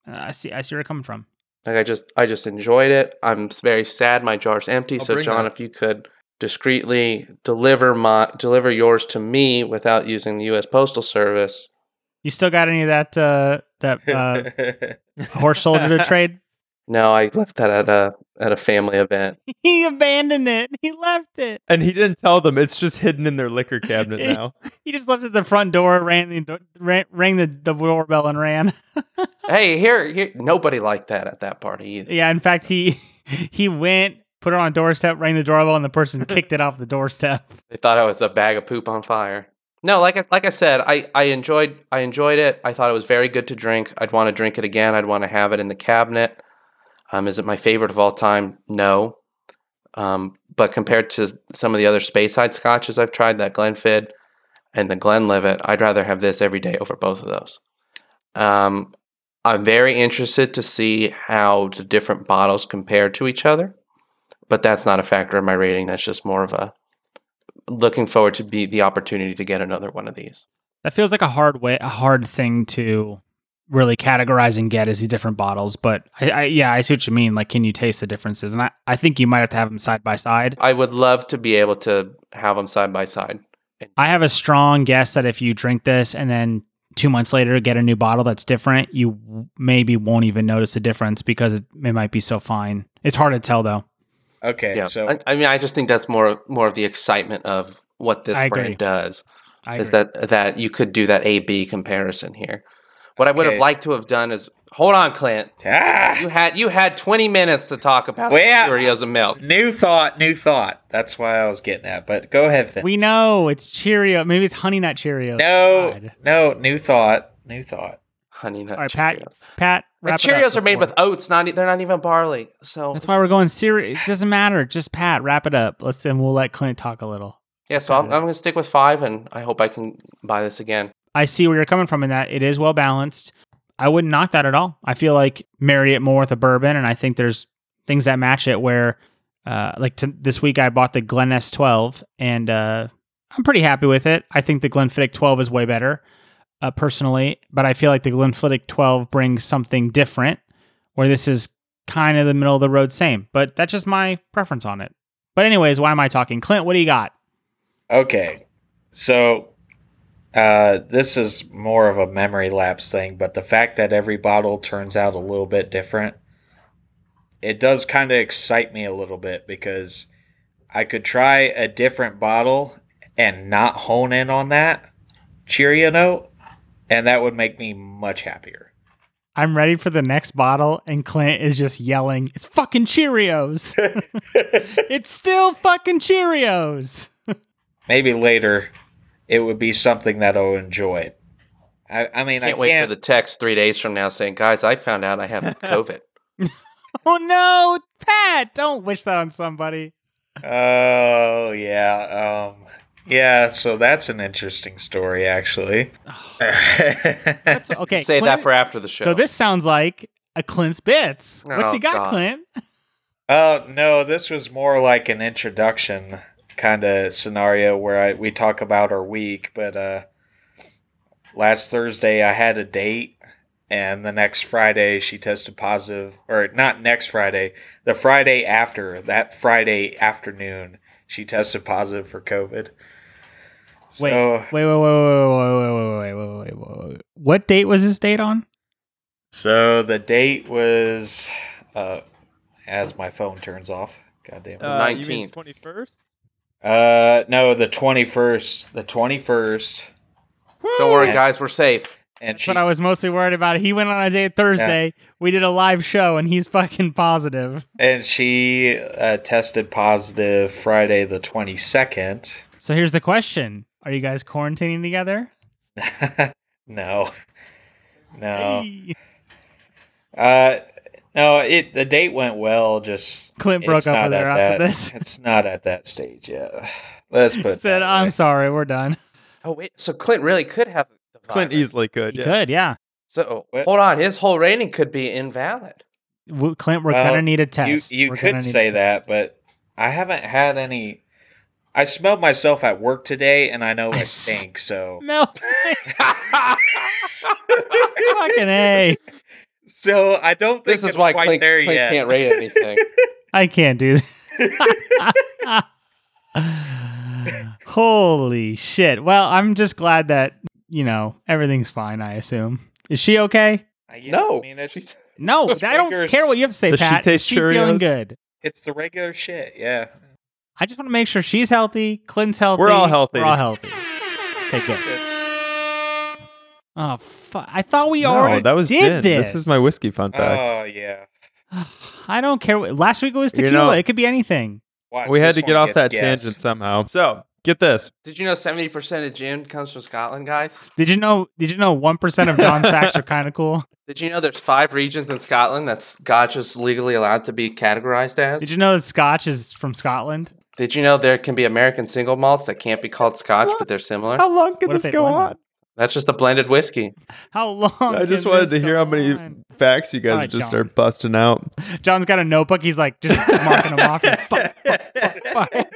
Uh, I see I see where you're coming from. Like I just, I just enjoyed it. I'm very sad my jar's empty. I'll so John, that. if you could discreetly deliver my deliver yours to me without using the U.S. Postal Service, You still got any of that uh, that uh, [laughs] horse soldier to trade? No, I left that at a at a family event. [laughs] He abandoned it. He left it. And he didn't tell them. It's just hidden in their liquor [laughs] cabinet now. [laughs] He just left it at the front door, ran the do- ran, rang the, the doorbell, and ran. hey, here, here, nobody liked that at that party either. yeah, in fact, he he went, put it on a doorstep, rang the doorbell, and the person kicked it off the doorstep. They thought I was a bag of poop on fire. No, like I, like I said, I, I enjoyed I enjoyed it. I thought it was very good to drink. I'd want to drink it again. I'd want to have it in the cabinet. Um, is it my favorite of all time? No. Um, but compared to some of the other Speyside scotches I've tried, that Glenfid and the Glenlivet, I'd rather have this every day over both of those. Um, I'm very interested to see how the different bottles compare to each other, but that's not a factor in my rating. That's just more of a looking forward to be the opportunity to get another one of these. That feels like a hard way, a hard thing to really categorize and get is these different bottles. But I, I yeah, I see what you mean. Like, can you taste the differences? And I, I think you might have to have them side by side. I would love to be able to have them side by side. I have a strong guess that if you drink this and then two months later get a new bottle that's different, you maybe won't even notice the difference because it, it might be so fine. It's hard to tell though. okay, Yeah. so I, I mean, I just think that's more more of the excitement of what this I agree. brand does. I is agree. that that you could do that A B comparison here. What I would have liked to have done is hold on, Clint. ah, You had you had 20 minutes to talk about Well, yeah. Cheerios and milk. new thought, new thought. That's why I was getting at. But go ahead, Finn. we know it's Cheerio. Maybe it's Honey Nut Cheerios. no, God. no, new thought, new thought. Honey Nut All right, Cheerios. Pat. Pat, Like, wrap it up Cheerios are made with oats. Not e- they're not even barley. So That's why we're going serious. It doesn't matter. Just Pat, wrap it up. Let's and we'll let Clint talk a little. yeah. So I'm, I'm gonna stick with five, and I hope I can buy this again. I see where you're coming from in that it is well balanced. I wouldn't knock that at all. I feel like marry it more with a bourbon, and I think there's things that match it. Where, uh, like this week, I bought the Glen S12, and uh, I'm pretty happy with it. I think the Glenfiddich 12 is way better, uh, personally, but I feel like the Glenfiddich 12 brings something different. Where this is kind of the middle of the road, same. But that's just my preference on it. But anyways, why am I talking? Clint, what do you got? Okay, so uh, this is more of a memory lapse thing, but the fact that every bottle turns out a little bit different, it does kind of excite me a little bit because I could try a different bottle and not hone in on that Cheerio note, and that would make me much happier. I'm ready for the next bottle, and Clint is just yelling, "It's fucking Cheerios! [laughs] [laughs] it's still fucking Cheerios!" [laughs] Maybe later it would be something that I'll enjoy. I, I mean, Can't I wait can't. Wait for the text three days from now saying, "Guys, I found out I have [laughs] COVID." [laughs] Oh no, Pat! Don't wish that on somebody. Oh yeah, um, yeah. So that's an interesting story, actually. [laughs] That's okay. Say Clint- that for after the show. So this sounds like a Clint's bits. What Oh, you got, God. Clint? Oh no, this was more like an introduction kind of scenario where I we talk about our week. But uh, last Thursday I had a date, and the next Friday she tested positive, or not next Friday, the Friday after that Friday afternoon she tested positive for COVID. Wait, So, wait, wait, wait, wait, wait, wait, wait, wait, wait, wait, wait, wait. What date was this date on? so the date was uh, as my phone turns off. God damn it. Uh, 19th. Twenty first. Uh, no, the twenty first. The twenty first, Don't worry, guys, we're safe. and That's she what I was mostly worried about. It. He went on a date Thursday. We did a live show, and he's fucking positive. and she uh, tested positive Friday the twenty second. So here's the question: Are you guys quarantining together? [laughs] no, no, Hey. uh, no. It the date went well. Just Clint broke up not with her after that- this. [laughs] It's not at that stage yet. Let's put [laughs] Said, that "I'm way. sorry, we're done." Oh wait, so Clint really could have the Clint easily could. You Yeah. could, yeah. So What? hold on, his whole rating could be invalid. W- Clint, we're Well, gonna need a You test. you We're could say that, but I haven't had any. I smelled myself at work today, and I know I stink. So [laughs] no, fucking a. So I don't think this is it's why quite Clint, there Clint yet. can't rate anything. [laughs] I can't do that. [laughs] Holy shit. Well, I'm just glad that, you know, everything's fine, I assume. Is she okay? Uh, yeah, no, I mean it's she's- No, Those [laughs] I don't care what you have to say, Does she Pat. taste Is she feeling good? it's the regular shit. Yeah. I just want to make sure she's healthy, Clint's healthy. We're all healthy. We're all healthy. Okay, good. Oh, fuck. I thought we No, already that was did gin. this. This is my whiskey fun oh, fact. Oh yeah. [sighs] I don't care. what- Last week it was You tequila. know- it could be anything. Watch, we had to get off that guessed. tangent somehow. So get this. Did you know seventy percent of gin comes from Scotland, guys? Did you know? Did you know one percent of John's facts are kind of cool? [laughs] Did you know there's five regions in Scotland that Scotch is legally allowed to be categorized as? Did you know that Scotch is from Scotland? Did you know there can be American single malts that can't be called Scotch, but they're similar? How long can What this go blend on? It? That's just a blended whiskey. How long? I just wanted to hear how many on? facts you guys All right, just John. start busting out. John's got a notebook. He's like just marking them off. fuck, fuck, fuck, fuck. [laughs]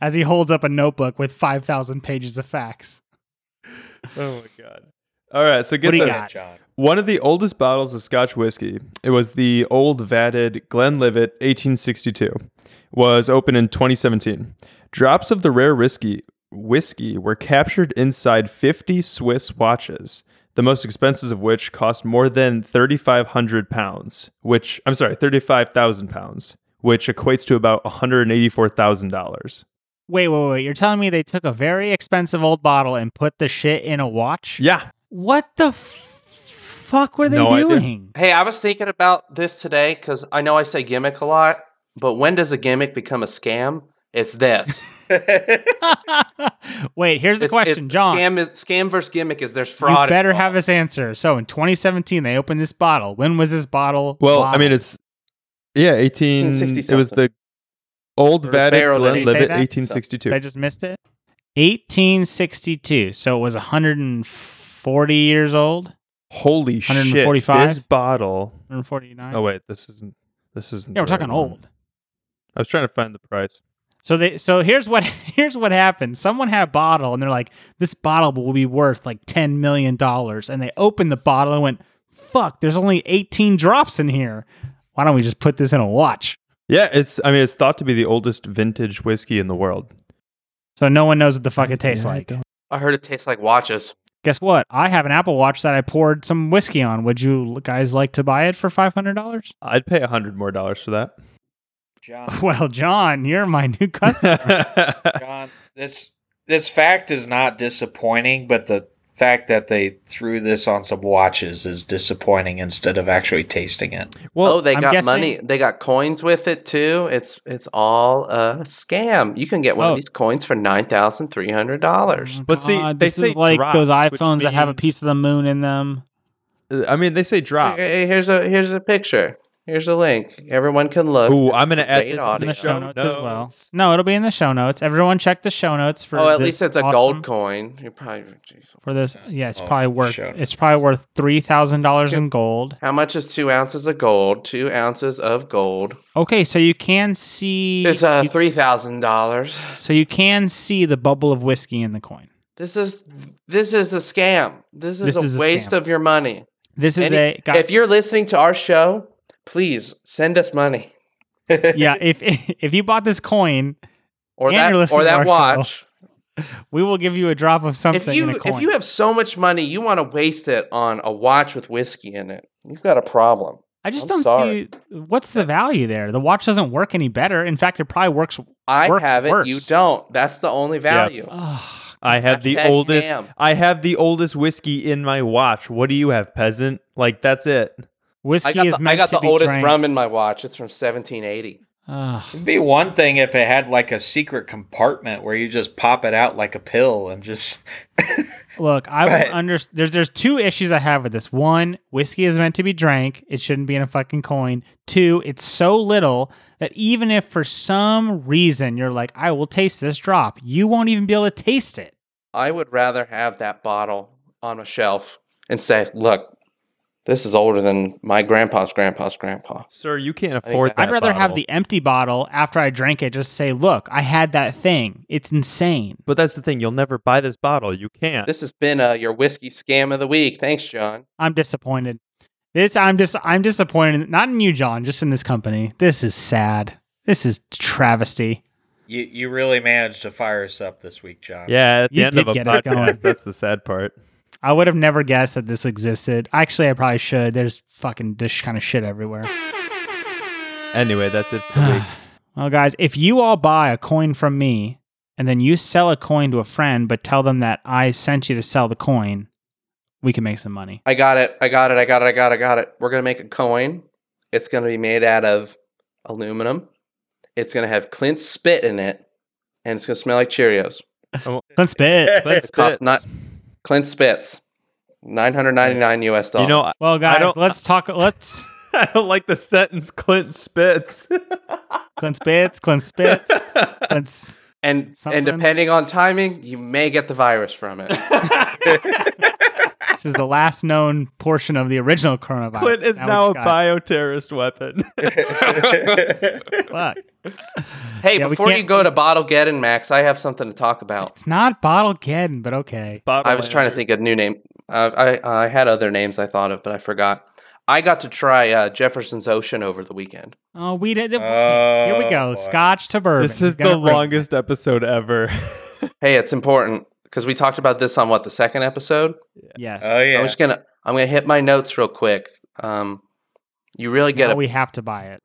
As he holds up a notebook with five thousand pages of facts. Oh my god. All right, so get What this. got? One of the oldest bottles of Scotch whiskey, it was the old vatted Glenlivet 1862, was opened in 2017. Drops of the rare whiskey whiskey were captured inside 50 Swiss watches, the most expensive of which cost more than 3,500 pounds, which I'm sorry, 35,000 pounds, which equates to about 184,000 dollars. Wait, wait, wait! You're telling me they took a very expensive old bottle and put the shit in a watch? Yeah, What the f- fuck were they No idea. doing? Hey, I was thinking about this today because I know I say gimmick a lot, but when does a gimmick become a scam? It's this. [laughs] Wait, here's the It's- question, it's- John. Scam, is- scam versus gimmick is there's You fraud. better involved. have this answer. So in 2017, they opened this bottle. When was this bottle? Well, I mean, it's yeah, eighteen. It was the old Or the Vatic barrel Glenlivet, say that? eighteen sixty two. I just missed it. 1862. So it was 140 years old. Holy shit! 145? This bottle. 149. Oh wait, this isn't. This isn't. yeah, we're talking one. old. I was trying to find the price. So they so here's what [laughs] here's what happened. Someone had a bottle and they're like, this bottle will be worth like ten million dollars. And they opened the bottle and went, fuck, there's only 18 drops in here. Why don't we just put this in a watch? Yeah, it's. I mean, it's thought to be the oldest vintage whiskey in the world. So no one knows what the fuck it tastes Yeah, like. don't- I heard it tastes like watches. Guess what? I have an Apple Watch that I poured some whiskey on. Would you guys like to buy it for five hundred dollars? I'd pay a hundred more dollars for that. John, [laughs] Well, John, you're my new customer. [laughs] John, this this fact is not disappointing, but the fact that they threw this on some watches is disappointing instead of actually tasting it. well, oh, they I'm got guessing- money. They got coins with it too. It's it's all a scam. You can get one Oh. of these coins for nine thousand three hundred dollars. Oh, but see, God, they this say is like those drops, which iPhones that have a piece of the moon in them. Uh, I mean, they say drops. Hey, here's a here's a picture. Here's a link. Everyone can look. Ooh, It's I'm gonna add this in the the show notes, as well. No, it'll be in the show notes. Everyone check the show notes for. Oh, at this least it's a awesome- gold coin. You probably. geez. for this. Yeah, it's Oh, probably worth. show. It's probably worth three thousand dollars in gold. How much is two ounces of gold? Two ounces of gold. Okay, so you can see. It's uh three thousand dollars. so you can see the bubble of whiskey in the coin. This is this is a scam. This is This a is a waste scam. of your money. This is Any- a. guy- if you're listening to our show, please send us money [laughs] yeah, if [laughs] if you bought this coin, or that or that our watch. [laughs] we will give you a drop of something If you in a coin. if you have so much money, you want to waste it on a watch with whiskey in it. You've got a problem. I just I'm don't sorry. see what's the value there. The watch doesn't work any better. In fact, it probably works. I Works have it. You don't. That's the only value. Ugh. I have the oldest. ham. I have the oldest whiskey in my watch. What do you have, peasant? Like that's it. Whiskey I got is the, meant I got to the be oldest drank. rum in my watch. It's from 1780. Ugh. It'd be one thing if it had like a secret compartment where you just pop it out like a pill and just. [laughs] Look, I Right. would under there's there's two issues I have with this. One, whiskey is meant to be drank. It shouldn't be in a fucking coin. Two, it's so little that even if for some reason you're like, I will taste this drop, you won't even be able to taste it. I would rather have that bottle on a shelf and say, "Look, this is older than my grandpa's grandpa's grandpa." Sir, you can't afford that- that. I'd rather have the empty bottle after I drank it. Just say, look, I had that thing. It's insane. But that's the thing. You'll never buy this bottle. You can't. This has been uh, your whiskey scam of the week. Thanks, John. I'm disappointed. This I'm just I'm disappointed. Not in you, John. Just in this company. This is sad. This is travesty. You, you really managed to fire us up this week, John. yeah, at the You end of a get us going. podcast, that's the sad part. I would have never guessed that this existed. Actually, I probably should. There's fucking this kind of shit everywhere. Anyway, that's it for [sighs] the well, guys, if you all buy a coin from me and then you sell a coin to a friend, but tell them that I sent you to sell the coin, we can make some money. I got it. I got it. I got it. I got it. I got it. We're gonna make a coin. It's gonna be made out of aluminum. It's gonna have Clint spit in it, and it's gonna smell like Cheerios. Let's spit. [laughs] Let's costs not- Clint Spitz, Nine hundred ninety nine U.S. dollars. You know, Well, guys, don't- let's talk. Let's [laughs] I don't like the sentence Clint Spitz. [laughs] Clint Spitz. Clint Spitz. Clint's. and something. and depending on timing, you may get the virus from it. [laughs] This is the last known portion of the original coronavirus. Clint is Now now a bioterrorist weapon. [laughs] Fuck. hey, Yeah, before you go to bottle Bottlegeddon, Max, I have something to talk about. It's not bottle Geddon, but okay. I was trying to think of a new name. Uh, I I had other names I thought of, but I forgot. I got to try uh, Jefferson's Ocean over the weekend. Oh, we did. Oh, Here we go. boy. Scotch to bourbon. This is the gonna break- longest episode ever. Hey, it's important because we talked about this on what the second episode. Yes. Oh yeah. I'm just gonna I'm gonna hit my notes real quick. Um, you really get Now a we have to buy it.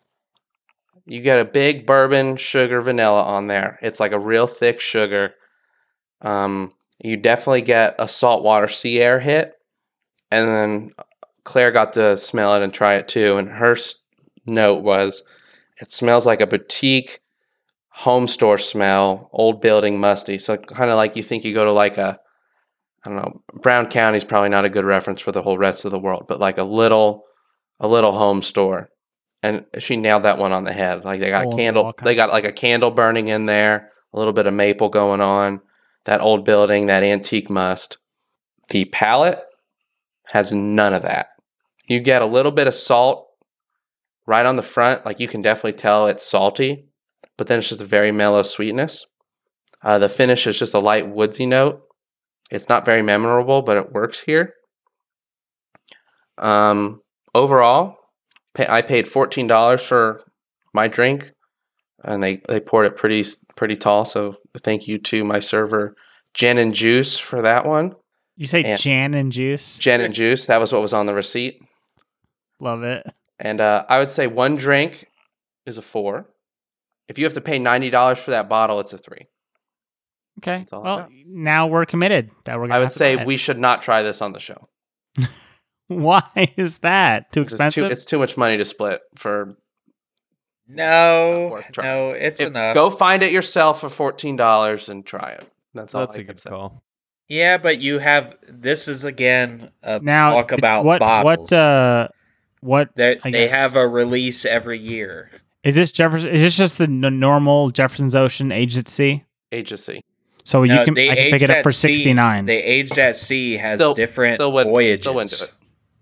you get a big bourbon sugar vanilla on there. It's like a real thick sugar. Um, you definitely get a saltwater sea air hit, and then Claire got to smell it and try it too. And her note was, it smells like a boutique, home store smell, old building, musty. So kind of like you think you go to like a, I don't know, Brown County is probably not a good reference for the whole rest of the world, but like a little, a little home store. And she nailed that one on the head. Like they got Old a oh, candle, they got like a candle burning in there, a little bit of maple going on. That old building, that antique must. The palate has none of that. You get a little bit of salt right on the front, like you can definitely tell it's salty, but then it's just a very mellow sweetness. Uh, the finish is just a light woodsy note. It's not very memorable, but it works here. Um, overall, pay, I paid fourteen dollars for my drink, and they they poured it pretty pretty tall. So thank you to my server, Jen and Juice, for that one. You say And- Jan and juice. Jen and Juice, that was what was on the receipt. Love it. And uh, I would say one drink is a four. If you have to pay ninety dollars for that bottle, it's a three. Okay. That's all Well, now we're committed. That we're. Gonna I would say we should not try this on the show. [laughs] Why is that too 'Cause It's expensive? too, it's too much money to split for. No, no, it's If- enough. go find it yourself for fourteen dollars and try it. That's all. That's I a good say. call. Yeah, but you have this is again a now talk about what? bottles. What? Uh, what They they guess- have a release every year. Is this Jefferson? Is this just the n- normal Jefferson's Ocean aged at sea? Agency. So you No, can they I can pick aged it up at for sea- sixty nine. They aged at sea has Still- different still wouldn't- voyages. still wouldn't do it.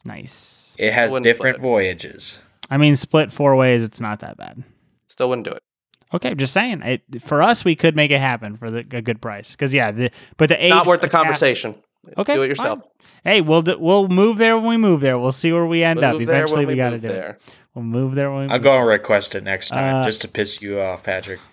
Nice. It has wouldn't different split voyages. I mean, split four ways. It's not that bad. Still wouldn't do it. Okay, just saying. It, for us, we could make it happen for the, a good price. Because yeah, the but the age Not worth the for cast- conversation. Okay, do it yourself. fine. Hey, we'll do, we'll move there when we move there. We'll see where we end up. Move there Eventually, when we, got to move do it. there. We'll move there when we. I'll move. go and request it next time Uh, just to piss you off, Patrick. [laughs]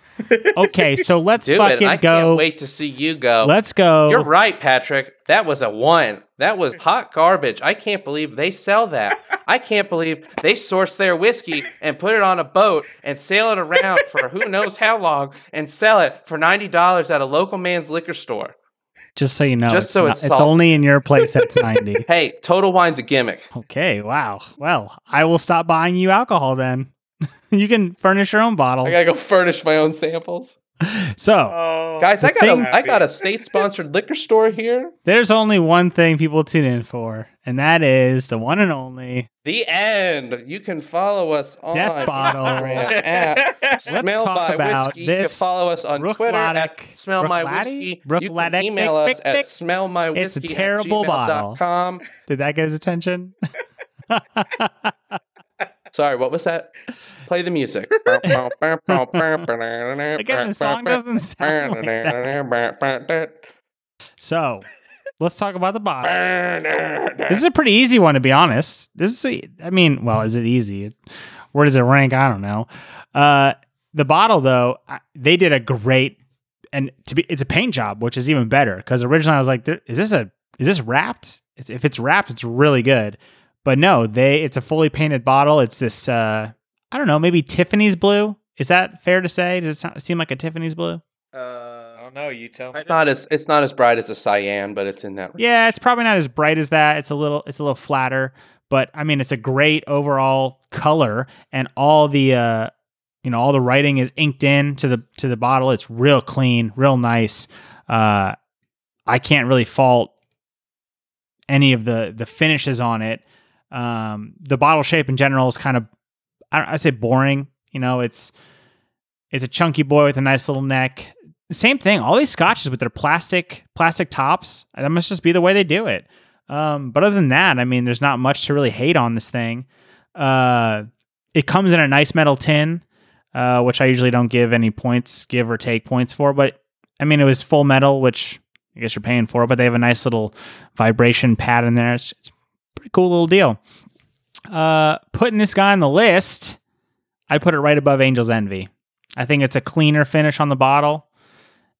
Okay, so let's Do it. fucking I go. can't wait to see you go. Let's go. You're right, Patrick. That was a one. That was hot garbage. I can't believe they sell that. I can't believe they source their whiskey and put it on a boat and sail it around for who knows how long and sell it for ninety dollars at a local man's liquor store. Just so you know, Just it's so not- it's it's only in your [laughs] place that's ninety. Hey, Total Wine's a gimmick. Okay, wow. Well, I will stop buying you alcohol then. [laughs] you can furnish your own bottles. I gotta go furnish my own samples. so Oh, Guys, I got thing- a I got a state sponsored liquor store here. there's only one thing people tune in for, and that is the one and only. The end. You can follow us on Death Bottle. Instagram at Smell talk by Whiskey. You can follow us on Brook Twitter at Smell Brook My Laddie? Whiskey. Brook you can Laddick, email dick, us dick, at. Smell My Whiskey. It's a terrible bottle. Did that get his attention? [laughs] Sorry, what was that? Play the music. [laughs] Again, the song doesn't sound like that. So, let's talk about the bottle. This is a pretty easy one, to be honest. This is, a, I mean, well, is it easy? Where does it rank? I don't know. Uh, the bottle, though, I- they did a great, and to be, it's a paint job, which is even better. Because originally I was like, is this a, is this wrapped? It's, if it's wrapped, it's really good. But no, they, it's a fully painted bottle. It's this, uh, I don't know, maybe Tiffany's blue. Is that fair to say? Does it sound, seem like a Tiffany's blue? I don't know. You tell. It's not as it's not as bright as a cyan, but it's in that. range. Yeah, it's probably not as bright as that. It's a little it's a little flatter, but I mean it's a great overall color and all the uh you know all the writing is inked in to the to the bottle. It's real clean, real nice. Uh I can't really fault any of the the finishes on it. Um the bottle shape in general is kind of I I say boring, you know, it's it's a chunky boy with a nice little neck. Same thing. All these scotches with their plastic plastic tops. That must just be the way they do it. Um, but other than that, I mean, there's not much to really hate on this thing. Uh, it comes in a nice metal tin, uh, which I usually don't give any points, give or take points for. But I mean, it was full metal, which I guess you're paying for. But they have a nice little vibration pad in there. It's, it's pretty cool little deal. Uh, putting this guy on the list, I put it right above Angel's Envy. I think it's a cleaner finish on the bottle.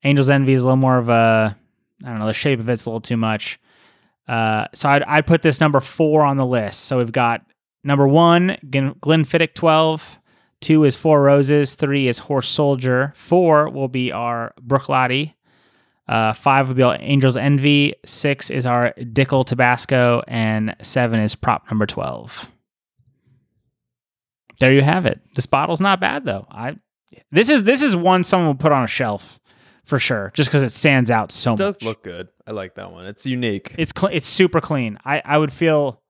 Angel's Envy is a little more of a, I don't know, the shape of it's a little too much. Uh, so I'd, I'd put this number four on the list. So we've got number one, Glen- Glenfiddich 12. Two is Four Roses. Three is Horse Soldier. Four will be our Bruichladdich. Uh, five will be Angel's Envy. Six is our Dickel Tabasco. And seven is prop number 12. There you have it. This bottle's not bad, though. I This is this is one someone will put on a shelf for sure, just because it stands out so much. It does much. look good. I like that one. It's unique. It's cl- it's super clean. I I would feel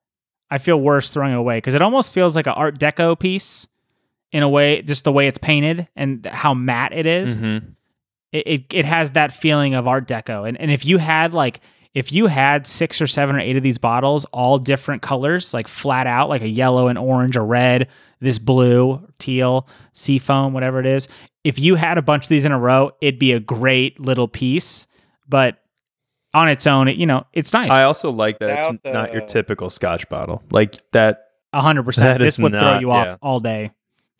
I feel worse throwing it away because it almost feels like an Art Deco piece in a way, just the way it's painted and how matte it is. Mhm. It, it it has that feeling of Art Deco. And and if you had like if you had six or seven or eight of these bottles, all different colors, like flat out, like a yellow and orange or red, this blue, teal, sea foam, whatever it is. If you had a bunch of these in a row, it'd be a great little piece. But on its own, it, you know, it's nice. I also like that it's Without not your typical Scotch bottle. Like that. A hundred percent. That This is would throw you off yeah. all day.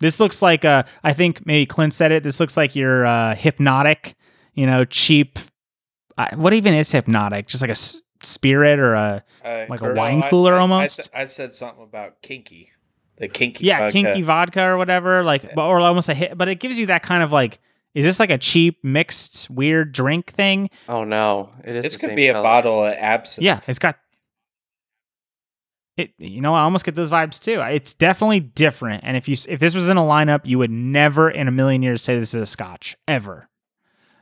This looks like uh I think maybe Clint said it. This looks like your uh, Hpnotiq, you know, cheap. Uh, what even is Hpnotiq? Just like a s- spirit or a Uh, Like a wine I- cooler I- I almost? s- I, said something about kinky, the kinky. yeah vodka. kinky vodka or whatever, like but- or almost a hit. But it gives you that kind of like. Is this like a cheap mixed weird drink thing? Oh no, it is. This the could same be a bottle of absinthe. Yeah, it's got. It, you know, I almost get those vibes too. It's definitely different. And if you if this was in a lineup, you would never in a million years say this is a Scotch ever.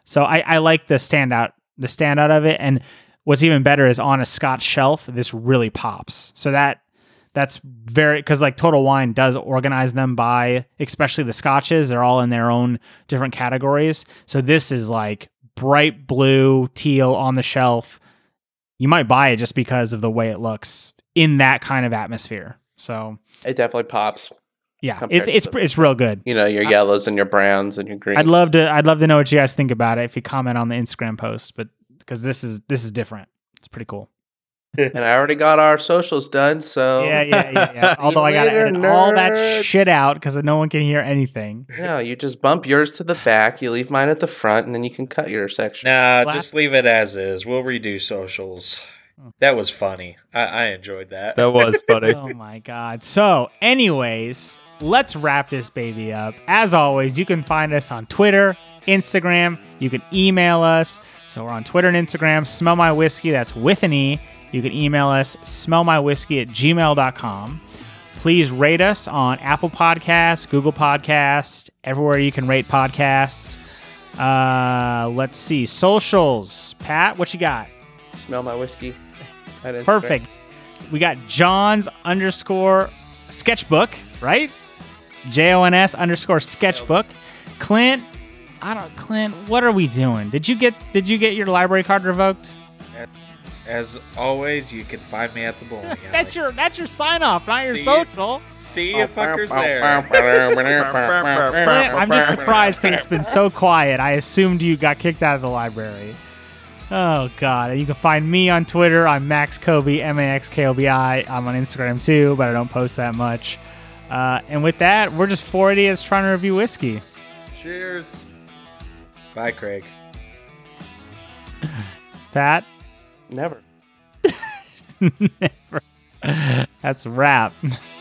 So I, I like the standout the standout of it. And what's even better is on a Scotch shelf, this really pops. So that that's very because like Total Wine does organize them by especially the Scotches. They're all in their own different categories. So this is like bright blue, teal on the shelf you might buy it just because of the way it looks in that kind of atmosphere. So It definitely pops. yeah, Compared it's to it's the- it's real good. You know, your yellows and your browns and your greens. I'd love to I'd love to know what you guys think about it if you comment on the Instagram post, but because this is this is different. It's pretty cool. [laughs] And I already got our socials done, so Yeah, yeah, yeah, yeah. [laughs] See Although I got to later, edit all that shit out because no one can hear anything. No, you just bump yours to the back, you leave mine at the front, and then you can cut your section. Nah, Last- just leave it as is. We'll redo socials. That was funny. I, I enjoyed that. That was [laughs] funny. oh my god. So, anyways, let's wrap this baby up. As always, you can find us on Twitter, Instagram. You can email us. So we're on Twitter and Instagram. Smell my whiskey. That's with an e. You can email us smellmywhiskey at gmail.com. Please rate us on Apple Podcasts, Google Podcasts, everywhere you can rate podcasts. Uh, let's see socials. Pat, what you got? Smell my whiskey. At Instagram. Perfect. We got John's underscore sketchbook, right? J O N S underscore sketchbook. Clint, I don't. Clint, what are we doing? Did you get Did you get your library card revoked? As always, you can find me at the bowling [laughs] alley. That's your That's your sign off, not your See? social. See you fuckers there. Clint, I'm just surprised because it's been so quiet. I assumed you got kicked out of the library. Oh God! You can find me on Twitter. I'm Max Kobi, M A X K O B I. I'm on Instagram too, but I don't post that much. Uh, and with that, we're just four idiots trying to review whiskey. Cheers. Bye, Craig. [laughs] Pat, Never. [laughs] never. That's a wrap. [laughs]